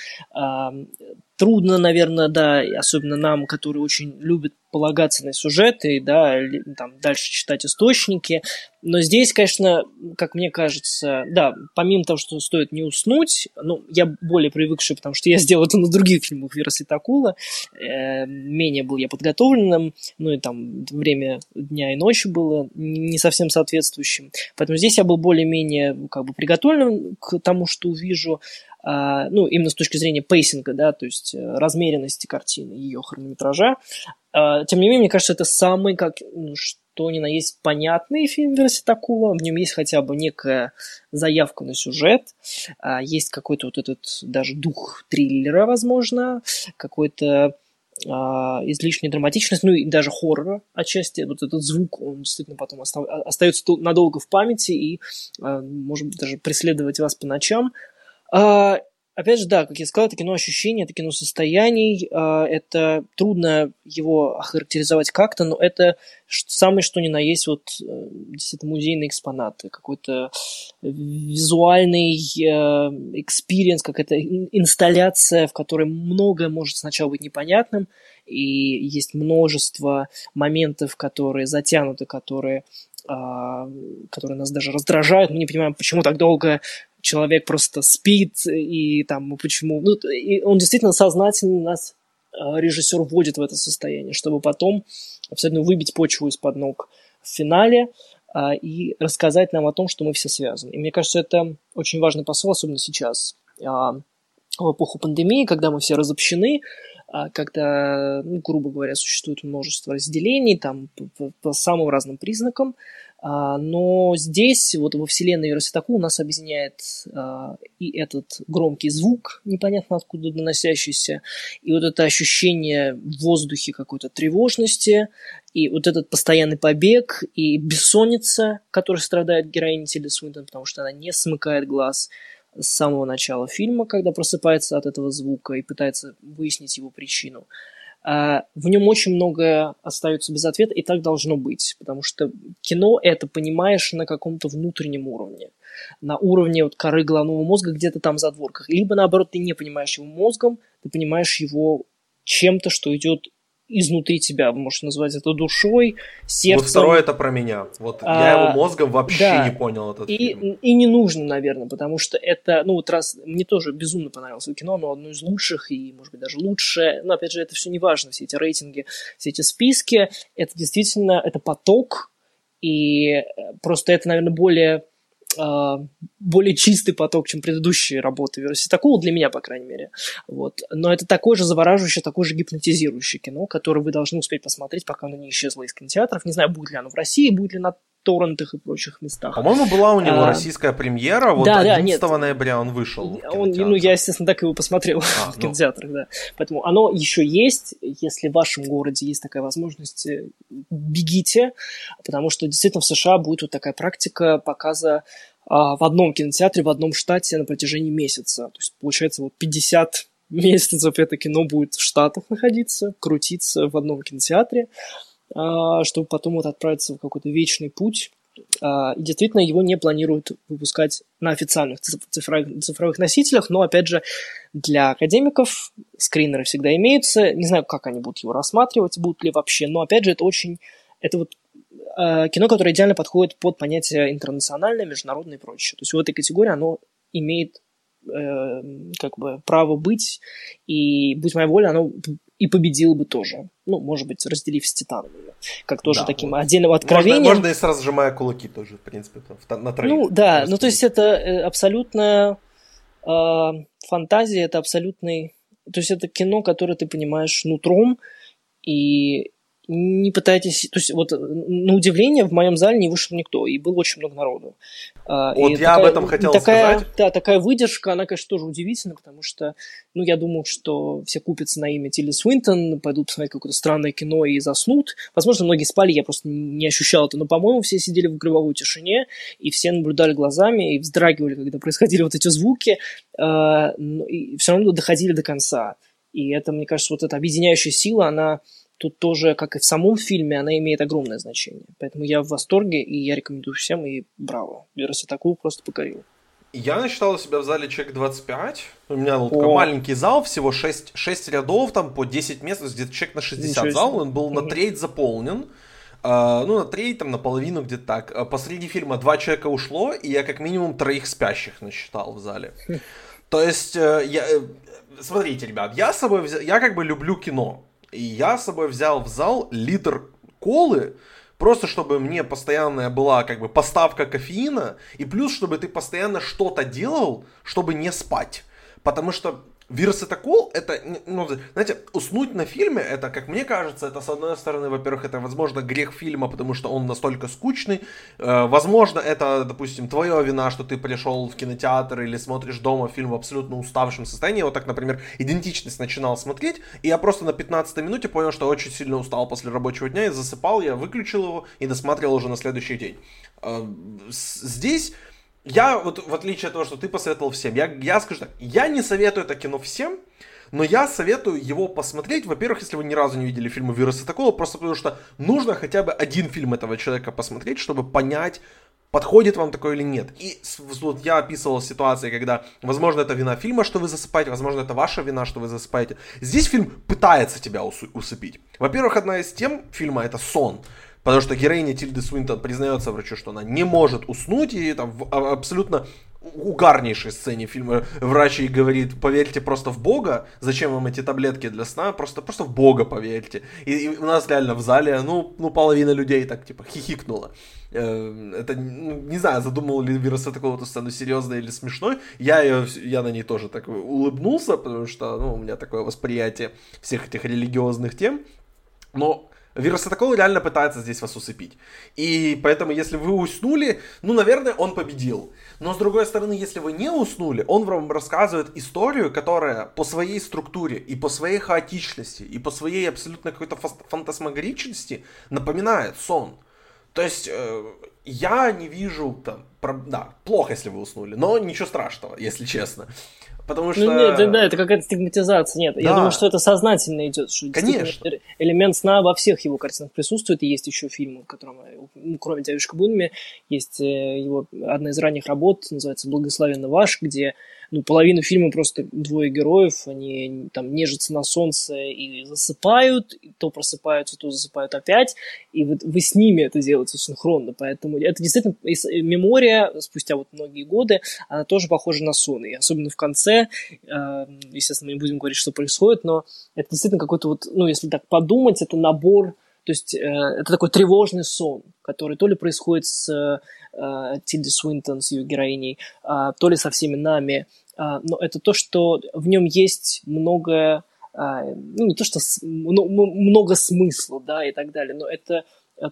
трудно, наверное, да, особенно нам, которые очень любят полагаться на сюжеты, да, там, дальше читать источники. Но здесь, конечно, как мне кажется, да, помимо того, что стоит не уснуть, ну, я более привыкший, потому что я сделал это на других фильмах Вира Светакула, э, менее был я подготовленным, ну, и там время дня и ночи было не совсем соответствующим. Поэтому здесь я был более-менее, как бы, приготовлен к тому, что увижу. Ну, именно с точки зрения пейсинга, да, то есть э, размеренности картины, ее хронометража. А, тем не менее, мне кажется, это самый, как, ну, что ни на есть понятный фильм версии Такула. В нем есть хотя бы некая заявка на сюжет, а, есть какой-то вот этот даже дух триллера, возможно, какой-то излишняя драматичность, ну и даже хоррора отчасти. Вот этот звук, он действительно потом остается надолго в памяти и может быть даже преследовать вас по ночам. А, опять же, да, как я сказал, это кино ощущений, это кино состояний, а, это трудно его охарактеризовать как-то, но это самое что ни на есть вот э, действительно музейный экспонат, какой-то визуальный experience, какая-то инсталляция, в которой многое может сначала быть непонятным, и есть множество моментов, которые затянуты, которые а, которые нас даже раздражают. Мы не понимаем, почему так долго человек просто спит, и там почему... Ну, и он действительно сознательно нас, а, режиссер, вводит в это состояние, чтобы потом абсолютно выбить почву из-под ног в финале а, и рассказать нам о том, что мы все связаны. И мне кажется, это очень важный посыл, особенно сейчас, а, в эпоху пандемии, когда мы все разобщены, а, когда, ну, грубо говоря, существует множество разделений там по, по, по самым разным признакам, но здесь, вот во вселенной Верситаку, нас объединяет а, и этот громкий звук, непонятно откуда доносящийся, и вот это ощущение в воздухе какой-то тревожности, и вот этот постоянный побег, и бессонница, которой страдает героиня Тильда Свинтон, потому что она не смыкает глаз с самого начала фильма, когда просыпается от этого звука и пытается выяснить его причину. А, в нем очень многое остается без ответа, и так должно быть, потому что кино это понимаешь на каком-то внутреннем уровне, на уровне вот коры головного мозга где-то там в задворках, либо наоборот ты не понимаешь его мозгом, ты понимаешь его чем-то, что идет изнутри тебя, можешь назвать это душой, сердцем. Вот второе это про меня. Вот а, я его мозгом вообще да. не понял этот и, фильм. И не нужно, наверное, потому что это, ну вот раз, мне тоже безумно понравилось это кино, но одно из лучших и, может быть, даже лучшее. Но, опять же, это все не важно, все эти рейтинги, все эти списки. Это действительно, это поток, и просто это, наверное, более более чистый поток, чем предыдущие работы Верситакула, для меня, по крайней мере. Вот. Но это такое же завораживающее, такое же гипнотизирующее кино, которое вы должны успеть посмотреть, пока оно не исчезло из кинотеатров. Не знаю, будет ли оно в России, будет ли на торрентах и прочих местах. По-моему, была у него а, российская премьера, вот да, 11 да, ноября он вышел. Он, ну, я, естественно, так его посмотрел а, в ну. кинотеатрах, да. Поэтому оно еще есть, если в вашем городе есть такая возможность, э, бегите, потому что действительно в США будет вот такая практика показа а, в одном кинотеатре, в одном штате на протяжении месяца. То есть, получается, вот 50 месяцев это кино будет в Штатах находиться, крутиться в одном кинотеатре. А, чтобы потом вот отправиться в какой-то вечный путь. А, и действительно его не планируют выпускать на официальных цифровых, носителях, но, опять же, для академиков скринеры всегда имеются. Не знаю, как они будут его рассматривать, будут ли вообще, но, опять же, это очень... Это вот а, кино, которое идеально подходит под понятие интернациональное, международное и прочее. То есть в этой категории оно имеет э, как бы право быть, и будь моя воля, оно и победил бы тоже. Ну, может быть, разделив с Титаном Как тоже да, таким вот. отдельным откровением. Можно, можно и сразу сжимая кулаки тоже, в принципе, на троих. Ну, да, ну то есть это э, абсолютная э, фантазия, это абсолютный... То есть это кино, которое ты понимаешь нутром, и не пытайтесь... То есть вот на удивление в моем зале не вышел никто, и было очень много народу. А, вот и я такая, об этом хотел такая, сказать. Да, такая выдержка, она, конечно, тоже удивительна, потому что, ну, я думал, что все купятся на имя Тилли Свинтон, пойдут посмотреть какое-то странное кино и заснут. Возможно, многие спали, я просто не ощущал это, но, по-моему, все сидели в гробовой тишине, и все наблюдали глазами и вздрагивали, когда происходили вот эти звуки, а, и все равно доходили до конца. И это, мне кажется, вот эта объединяющая сила, она тут тоже, как и в самом фильме, она имеет огромное значение. Поэтому я в восторге, и я рекомендую всем, и браво. Вероси такую просто покорил. Я насчитал у себя в зале человек 25. У меня был такой маленький зал, всего 6, 6 рядов, там по 10 мест, где-то человек на 60 зал, он был на треть заполнен. Uh, ну, на треть, там, наполовину, где-то так. Uh, посреди фильма два человека ушло, и я как минимум троих спящих насчитал в зале. То есть, uh, я... Э, смотрите, ребят, я с собой взял... Я как бы люблю кино. И я с собой взял в зал литр колы, просто чтобы мне постоянная была как бы поставка кофеина, и плюс, чтобы ты постоянно что-то делал, чтобы не спать. Потому что Вирсетакол, это, ну, знаете, уснуть на фильме, это, как мне кажется, это, с одной стороны, во-первых, это, возможно, грех фильма, потому что он настолько скучный. Э, возможно, это, допустим, твоя вина, что ты пришел в кинотеатр или смотришь дома фильм в абсолютно уставшем состоянии. Вот так, например, «Идентичность» начинал смотреть, и я просто на 15 минуте понял, что очень сильно устал после рабочего дня, и засыпал, я выключил его и досматривал уже на следующий день. Э, здесь я вот в отличие от того, что ты посоветовал всем, я, я скажу так, я не советую это кино всем, но я советую его посмотреть, во-первых, если вы ни разу не видели фильмы Вируса такого, просто потому что нужно хотя бы один фильм этого человека посмотреть, чтобы понять, подходит вам такое или нет. И вот я описывал ситуации, когда, возможно, это вина фильма, что вы засыпаете, возможно, это ваша вина, что вы засыпаете. Здесь фильм пытается тебя усыпить. Во-первых, одна из тем фильма это сон. Потому что героиня Тильды Свинтон признается врачу, что она не может уснуть, и там в абсолютно угарнейшей сцене фильма врач ей говорит, поверьте просто в Бога, зачем вам эти таблетки для сна, просто, просто в Бога поверьте. И, и у нас реально в зале, ну, ну, половина людей так, типа, хихикнула. Э, это, ну, не знаю, задумал ли Вируса такого эту сцену серьезной или смешной. Я, ее, я на ней тоже так улыбнулся, потому что, ну, у меня такое восприятие всех этих религиозных тем. Но Вирусатакол реально пытается здесь вас усыпить. И поэтому, если вы уснули, ну, наверное, он победил. Но, с другой стороны, если вы не уснули, он вам рассказывает историю, которая по своей структуре и по своей хаотичности, и по своей абсолютно какой-то фантасмагоричности напоминает сон. То есть, э, я не вижу, там, да, плохо, если вы уснули, но ничего страшного, если честно. Потому что... Ну, нет, да, это какая-то стигматизация. Нет, да. я думаю, что это сознательно идет. Что Конечно. Элемент сна во всех его картинах присутствует. И есть еще фильм, в котором, ну, кроме «Дядюшка Бунми», есть э, его одна из ранних работ, называется «Благословенно ваш», где ну, половину фильма просто двое героев, они там нежатся на солнце и засыпают, то просыпаются, то засыпают опять, и вот вы с ними это делаете синхронно, поэтому это действительно мемория спустя вот многие годы, она тоже похожа на сон, и особенно в конце, э, естественно, мы не будем говорить, что происходит, но это действительно какой-то вот, ну, если так подумать, это набор То есть э, это такой тревожный сон, который то ли происходит с э, Тильди Свинтон, с ее героиней, э, то ли со всеми нами. Э, но это то, что в нем есть много, э, ну не то что с, ну, много смысла, да, и так далее, но это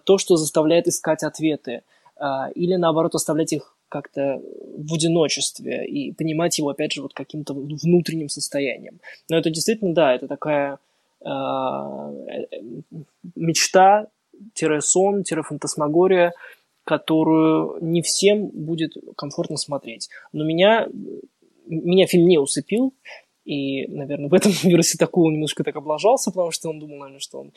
то, что заставляет искать ответы. Э, или наоборот оставлять их как-то в одиночестве и понимать его, опять же, вот каким-то внутренним состоянием. Но это действительно, да, это такая э, мечта-сон, фантасмагория, которую не всем будет комфортно смотреть. Но меня, меня фильм не усыпил, и, наверное, в этом вирусе такого немножко так облажался, потому что он думал, наверное, что он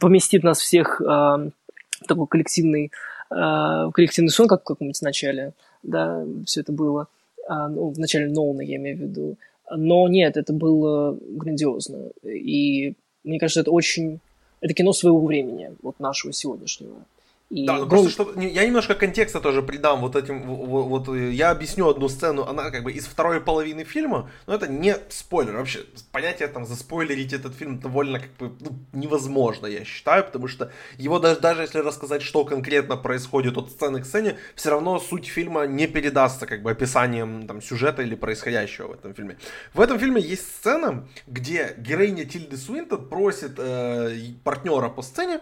поместит нас всех э, в такой коллективный э, коллективный сон, как в каком-нибудь начале, да, все это было, а, ну, в начале Нолана, я имею в виду. Но нет, это было грандиозно. И мне кажется, это очень... Это кино своего времени, вот нашего сегодняшнего. И да, ну просто что я немножко контекста тоже придам вот этим, вот, вот э, я объясню одну сцену, она как бы из второй половины фильма, но это не спойлер, вообще понятие там заспойлерить этот фильм довольно как бы ну, невозможно, я считаю, потому что его даже, даже если рассказать, что конкретно происходит от сцены к сцене, все равно суть фильма не передастся как бы описанием там сюжета или происходящего в этом фильме. В этом фильме есть сцена, где героиня Тильды Суинтон просит э, партнера по сцене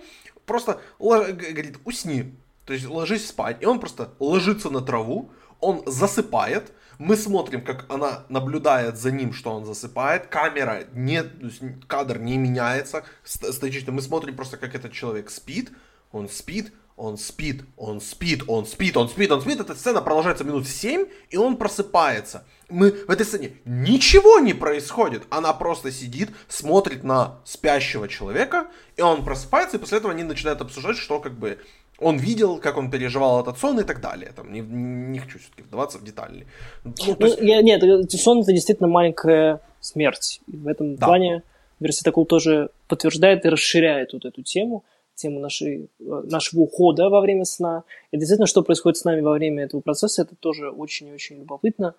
просто говорит, усни, то есть ложись спать. И он просто ложится на траву, он засыпает, мы смотрим, как она наблюдает за ним, что он засыпает. Камера не, то есть кадр не меняется. Статично мы смотрим просто, как этот человек спит. Он спит, он спит, он спит, он спит, он спит, он спит. Эта сцена продолжается минут 7, и он просыпается. Мы в этой сцене ничего не происходит. Она просто сидит, смотрит на спящего человека, и он просыпается, и после этого они начинают обсуждать, что как бы он видел, как он переживал этот сон и так далее. Там, не, не хочу все-таки вдаваться в детали. Ну, ну, есть... я, нет, сон это действительно маленькая смерть. И в этом да. плане Верситакул тоже подтверждает и расширяет вот эту тему тему нашей, э, нашего ухода во время сна. И действительно, что происходит с нами во время этого процесса, это тоже очень-очень любопытно.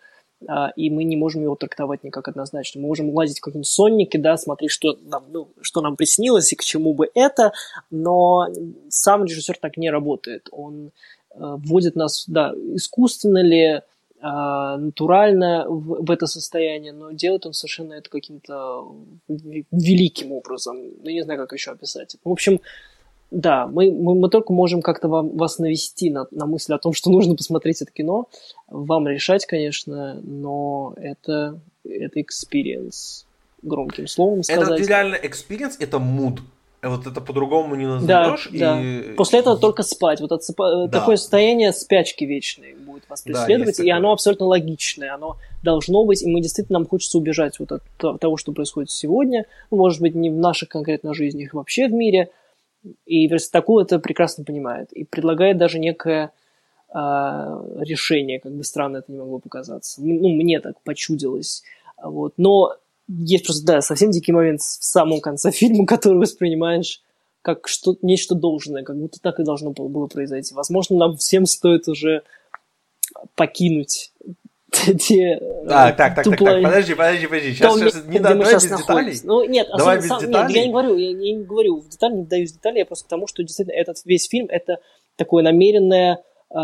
А, и мы не можем его трактовать никак однозначно. Мы можем лазить в какие-нибудь сонники, да, смотреть, что нам, ну, что нам приснилось и к чему бы это, но сам режиссер так не работает. Он э, вводит нас, да, искусственно ли, а, натурально в, это состояние, но делает он совершенно это каким-то великим образом. Ну, не знаю, как еще описать. В общем, да, мы, мы, мы только можем как-то вам, вас навести на, на мысль о том, что нужно посмотреть это кино. Вам решать, конечно, но это, это experience, громким словом сказать. Это реально experience, это mood. Вот это по-другому не назовешь. Да, и... да. После этого только спать. Вот отсыпа... да. такое состояние спячки вечной будет вас преследовать, да, и оно абсолютно логичное. Оно должно быть, и мы действительно нам хочется убежать вот от того, что происходит сегодня. Может быть, не в наших конкретно жизнях, вообще в мире, и Верстакул это прекрасно понимает и предлагает даже некое э, решение, как бы странно это не могло показаться. Ну, мне так почудилось. Вот. Но есть просто, да, совсем дикий момент в самом конце фильма, который воспринимаешь как что, нечто должное, как будто так и должно было произойти. Возможно, нам всем стоит уже покинуть те... А, так, так, так, так, подожди, подожди, подожди, сейчас, сейчас не давай без деталей. Ну, нет, давай без сам, деталей. Нет, я не говорю, я, я не говорю в детали, не даюсь деталей, я просто к тому, что действительно этот весь фильм, это такое намеренное э,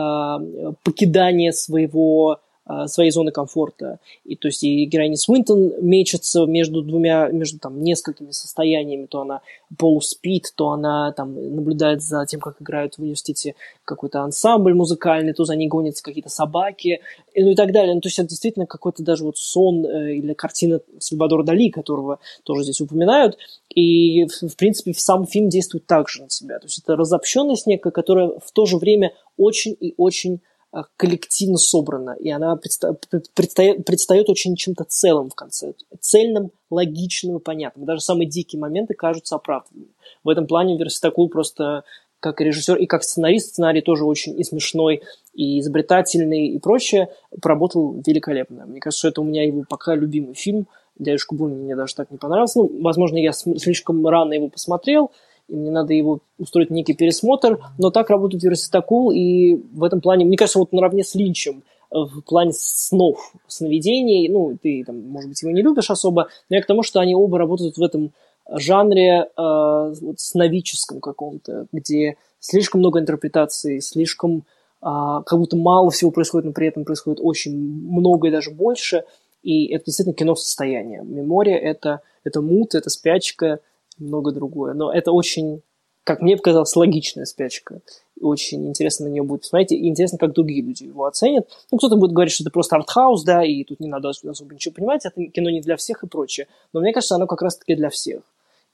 покидание своего своей зоны комфорта. И то есть и героиня Свинтон мечется между двумя, между там несколькими состояниями. То она полуспит, то она там наблюдает за тем, как играют в университете какой-то ансамбль музыкальный, то за ней гонятся какие-то собаки, и, ну и так далее. Ну, то есть это действительно какой-то даже вот сон э, или картина Сальвадора Дали, которого тоже здесь упоминают. И, в, в принципе, сам фильм действует так же на себя. То есть это разобщенность некая, которая в то же время очень и очень Э, коллективно собрана, и она предста- предстает, предстает очень чем-то целым в конце. Цельным, логичным и понятным. Даже самые дикие моменты кажутся оправданными. В этом плане Верситакул просто как режиссер и как сценарист, сценарий тоже очень и смешной, и изобретательный, и прочее, поработал великолепно. Мне кажется, что это у меня его пока любимый фильм. «Дядюшка Бунин» мне даже так не понравился. Ну, возможно, я слишком рано его посмотрел, и мне надо его устроить некий пересмотр, но так работает Верситакул, и в этом плане, мне кажется, вот наравне с Линчем, э, в плане снов, сновидений, ну, ты, там, может быть, его не любишь особо, но я к тому, что они оба работают в этом жанре э, вот, сновидческом каком-то, где слишком много интерпретаций, слишком э, как будто мало всего происходит, но при этом происходит очень много и даже больше. И это действительно кино состояния. Мемория это, это мут, это спячка, много другое. Но это очень, как мне показалось, логичная спячка. Очень интересно на нее будет посмотреть. И интересно, как другие люди его оценят. Ну, кто-то будет говорить, что это просто артхаус, да, и тут не надо особо ничего понимать, это кино не для всех и прочее. Но мне кажется, оно как раз-таки для всех.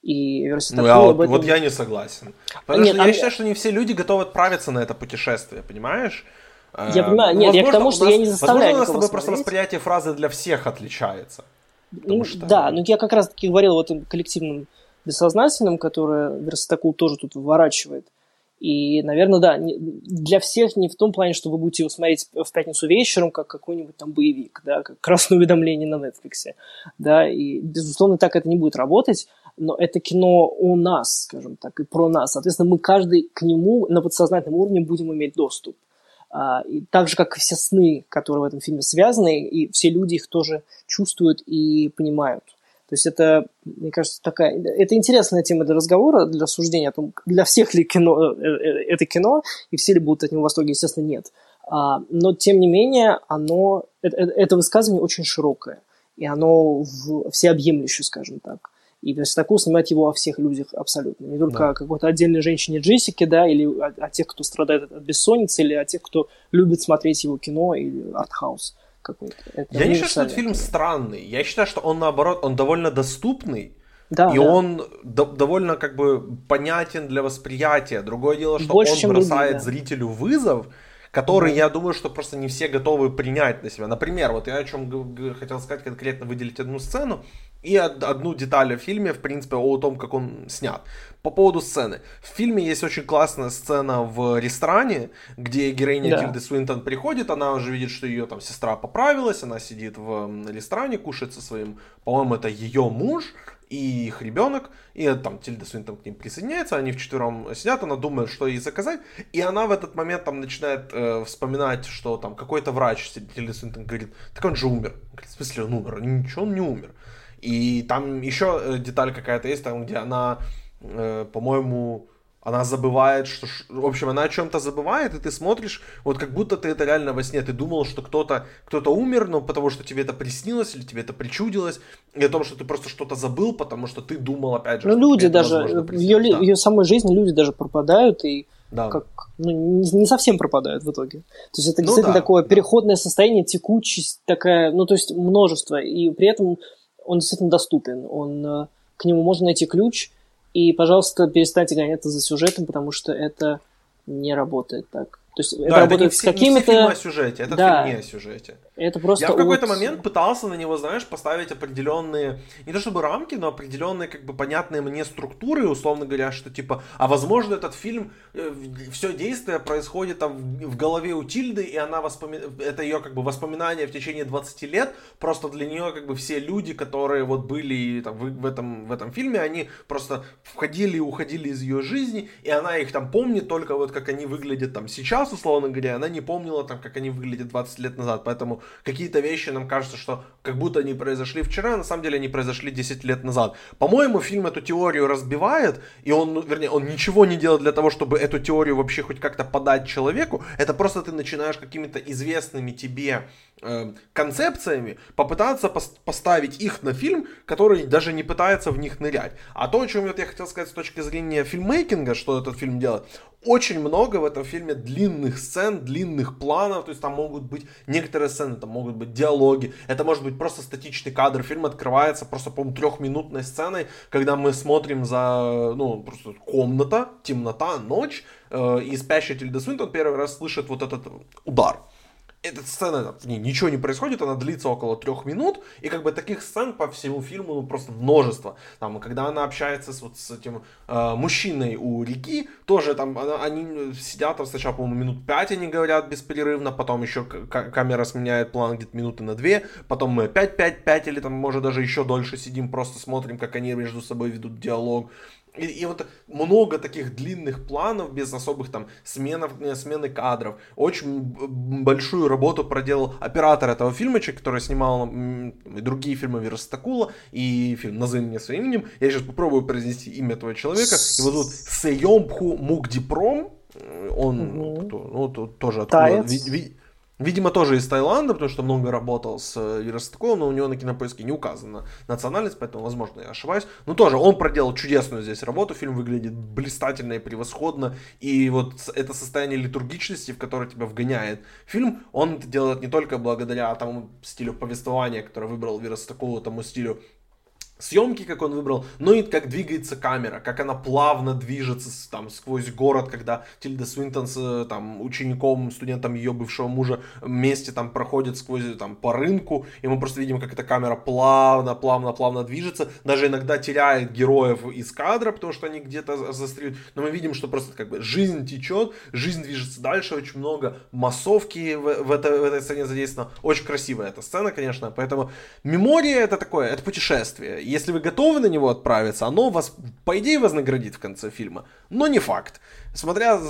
И ну, я вот, этом... вот я не согласен. Потому нет, что а... я считаю, что не все люди готовы отправиться на это путешествие, понимаешь? Я понимаю, нет, возможно, я к тому, что нас, я не заставляю Возможно, у нас с тобой просто восприятие фразы для всех отличается. Ну, что... Да, но я как раз таки говорил о этом коллективном бессознательном, которое Верстакул тоже тут выворачивает. И, наверное, да, для всех не в том плане, что вы будете его смотреть в пятницу вечером, как какой-нибудь там боевик, да, как красное уведомление на Netflix, да, и, безусловно, так это не будет работать, но это кино о нас, скажем так, и про нас. Соответственно, мы каждый к нему на подсознательном уровне будем иметь доступ. А, и так же, как и все сны, которые в этом фильме связаны, и все люди их тоже чувствуют и понимают. То есть это, мне кажется, такая... Это интересная тема для разговора, для рассуждения о том, для всех ли кино, э, э, это кино, и все ли будут от него в восторге, естественно, нет. А, но, тем не менее, оно, это, высказывание очень широкое, и оно всеобъемлющее, скажем так. И Верстаков снимает его о всех людях абсолютно. Не только да. о какой-то отдельной женщине Джессике, да, или о, о тех, кто страдает от бессонницы, или о тех, кто любит смотреть его кино или артхаус какой-то. Я не считаю, что этот фильм странный. Я считаю, что он наоборот, он довольно доступный. Да, и да. он до, довольно как бы понятен для восприятия. Другое дело, что Больше, он бросает другие, да. зрителю вызов, который, да. я думаю, что просто не все готовы принять на себя. Например, вот я о чем хотел сказать конкретно, выделить одну сцену и одну деталь о фильме, в принципе, о том, как он снят. По поводу сцены. В фильме есть очень классная сцена в ресторане, где героиня да. Тильды Свинтон приходит, она уже видит, что ее там сестра поправилась, она сидит в ресторане, кушает со своим, по-моему, это ее муж, и их ребенок, и там Тильда Свинтон к ним присоединяется, они вчетвером сидят, она думает, что ей заказать, и она в этот момент там начинает э, вспоминать, что там какой-то врач, Тильда Свинтон говорит, так он же умер. Говорит, в смысле он умер? Ничего, он не умер. И там еще э, деталь какая-то есть, там, где она, э, по-моему, она забывает, что... В общем, она о чем-то забывает, и ты смотришь, вот как будто ты это реально во сне. Ты думал, что кто-то кто умер, но потому что тебе это приснилось, или тебе это причудилось, и о том, что ты просто что-то забыл, потому что ты думал, опять же... Ну, люди даже, в ее, да. ее самой жизни люди даже пропадают, и да. как, ну, не, не совсем пропадают в итоге. То есть это ну, действительно да, такое да. переходное состояние, текучесть такая, ну, то есть множество, и при этом он действительно доступен, он, э, к нему можно найти ключ, и, пожалуйста, перестаньте гоняться за сюжетом, потому что это не работает так. То есть да, это работает это не, с какими-то... Не фильм о сюжете, это да. фильм не о сюжете. Это просто Я в какой-то момент пытался на него, знаешь, поставить определенные, не то чтобы рамки, но определенные, как бы, понятные мне структуры, условно говоря, что, типа, а возможно, этот фильм, э, все действие происходит там в голове у Тильды, и она воспоминает, это ее, как бы, воспоминания в течение 20 лет, просто для нее, как бы, все люди, которые вот были там, в, в, этом, в этом фильме, они просто входили и уходили из ее жизни, и она их там помнит только вот, как они выглядят там сейчас, условно говоря, она не помнила, там, как они выглядят 20 лет назад, поэтому какие-то вещи нам кажется, что как будто они произошли вчера, а на самом деле они произошли 10 лет назад. По-моему, фильм эту теорию разбивает, и он, ну, вернее, он ничего не делает для того, чтобы эту теорию вообще хоть как-то подать человеку, это просто ты начинаешь какими-то известными тебе концепциями попытаться пос- поставить их на фильм, который даже не пытается в них нырять. А то, о чем вот я хотел сказать с точки зрения фильммейкинга, что этот фильм делает, очень много в этом фильме длинных сцен, длинных планов, то есть там могут быть некоторые сцены, там могут быть диалоги, это может быть просто статичный кадр, фильм открывается просто, по-моему, трехминутной сценой, когда мы смотрим за, ну, просто комната, темнота, ночь, э, и спящий Тильда Свинтон первый раз слышит вот этот удар эта сцена, ней ничего не происходит, она длится около трех минут, и как бы таких сцен по всему фильму ну, просто множество. Там, когда она общается с вот с этим э, мужчиной у реки, тоже там она, они сидят там сначала, по-моему, минут пять они говорят беспрерывно, потом еще камера сменяет план где-то минуты на две, потом мы опять пять, пять или там может даже еще дольше сидим, просто смотрим, как они между собой ведут диалог. И, и вот много таких длинных планов без особых там сменов, э, смены кадров. Очень большую работу проделал оператор этого фильма, который снимал и другие фильмы Верстакула, и фильм «Назови меня своим именем». Я сейчас попробую произнести имя этого человека. Его зовут Сейомпху Мукдипром. Он угу. кто, ну, тоже откуда... Ви, ви, Видимо, тоже из Таиланда, потому что много работал с э, Веростаковым, но у него на кинопоиске не указана национальность, поэтому, возможно, я ошибаюсь. Но тоже он проделал чудесную здесь работу, фильм выглядит блистательно и превосходно, и вот это состояние литургичности, в которое тебя вгоняет фильм, он это делает не только благодаря тому стилю повествования, который выбрал Веростакову, тому стилю съемки, как он выбрал, но и как двигается камера, как она плавно движется там сквозь город, когда Тильда Свинтон с э, там учеником, студентом ее бывшего мужа вместе там проходит сквозь там по рынку, и мы просто видим, как эта камера плавно, плавно, плавно движется, даже иногда теряет героев из кадра, потому что они где-то застряют, но мы видим, что просто как бы жизнь течет, жизнь движется дальше, очень много массовки в, в, этой, в этой сцене задействовано, очень красивая эта сцена, конечно, поэтому мемория это такое, это путешествие, если вы готовы на него отправиться, оно вас, по идее, вознаградит в конце фильма. Но не факт. Смотря,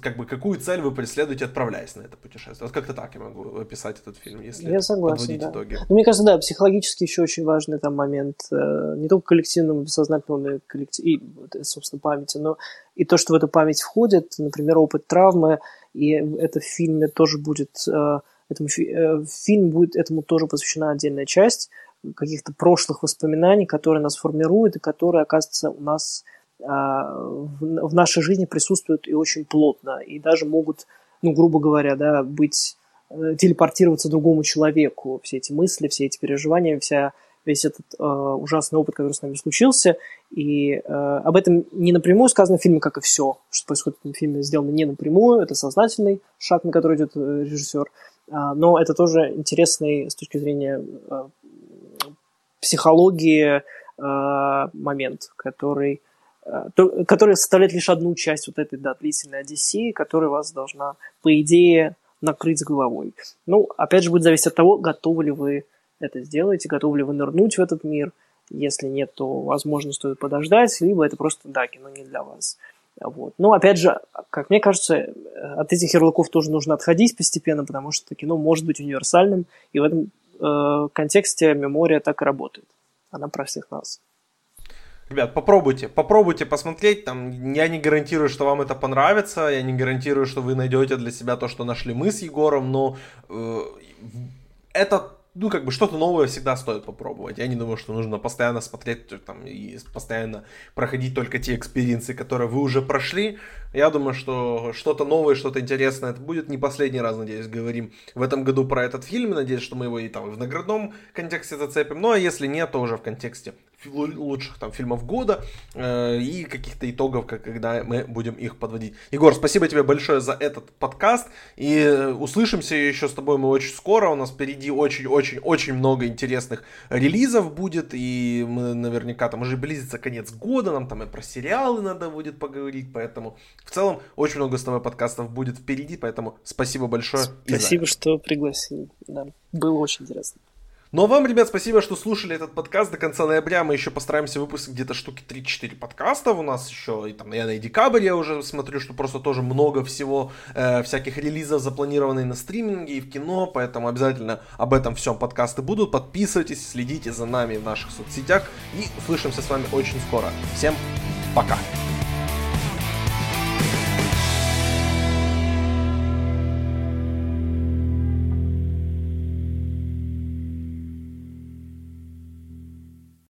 как бы, какую цель вы преследуете, отправляясь на это путешествие. Вот как-то так я могу описать этот фильм, если я согласен, подводить да. итоги. Но мне кажется, да, психологически еще очень важный там момент э, не только коллективного, бессознательного, но и, коллектив... и, собственно, памяти, но и то, что в эту память входит, например, опыт травмы, и это в фильме тоже будет... Э, этому, э, фильм будет этому тоже посвящена отдельная часть, каких-то прошлых воспоминаний, которые нас формируют и которые, оказывается, у нас а, в, нашей жизни присутствуют и очень плотно, и даже могут, ну, грубо говоря, да, быть э, телепортироваться другому человеку. Все эти мысли, все эти переживания, вся, весь этот э, ужасный опыт, который с нами случился. И э, об этом не напрямую сказано в фильме, как и все, что происходит в этом фильме, сделано не напрямую. Это сознательный шаг, на который идет э, режиссер. А, но это тоже интересный с точки зрения э, психологии э, момент, который, э, то, который составляет лишь одну часть вот этой да, длительной Одиссеи, которая вас должна, по идее, накрыть головой. Ну, опять же, будет зависеть от того, готовы ли вы это сделать, готовы ли вы нырнуть в этот мир. Если нет, то, возможно, стоит подождать, либо это просто, да, кино не для вас. Вот. Но, опять же, как мне кажется, от этих ярлыков тоже нужно отходить постепенно, потому что кино может быть универсальным, и в этом э, контексте мемория так и работает. Она про всех нас. Ребят, попробуйте, попробуйте посмотреть. Там, я не гарантирую, что вам это понравится, я не гарантирую, что вы найдете для себя то, что нашли мы с Егором, но э, это ну, как бы что-то новое всегда стоит попробовать. Я не думаю, что нужно постоянно смотреть там, и постоянно проходить только те experience ы, которые вы уже прошли. Я думаю, что что-то новое, что-то интересное это будет. Не последний раз, надеюсь, говорим в этом году про этот фильм. Надеюсь, что мы его и там в наградном контексте зацепим. Ну, а если нет, то уже в контексте лучших там фильмов года э, и каких-то итогов, как, когда мы будем их подводить. Егор, спасибо тебе большое за этот подкаст и э, услышимся еще с тобой мы очень скоро. У нас впереди очень-очень-очень много интересных релизов будет и мы наверняка там уже близится конец года, нам там и про сериалы надо будет поговорить, поэтому в целом очень много с тобой подкастов будет впереди, поэтому спасибо большое. Спасибо, что пригласил. Да, было очень интересно. Ну а вам, ребят, спасибо, что слушали этот подкаст до конца ноября. Мы еще постараемся выпустить где-то штуки 3-4 подкастов. У нас еще, и там, наверное, и декабрь я уже смотрю, что просто тоже много всего, э, всяких релизов запланированных на стриминге и в кино. Поэтому обязательно об этом всем подкасты будут. Подписывайтесь, следите за нами в наших соцсетях. И услышимся с вами очень скоро. Всем пока!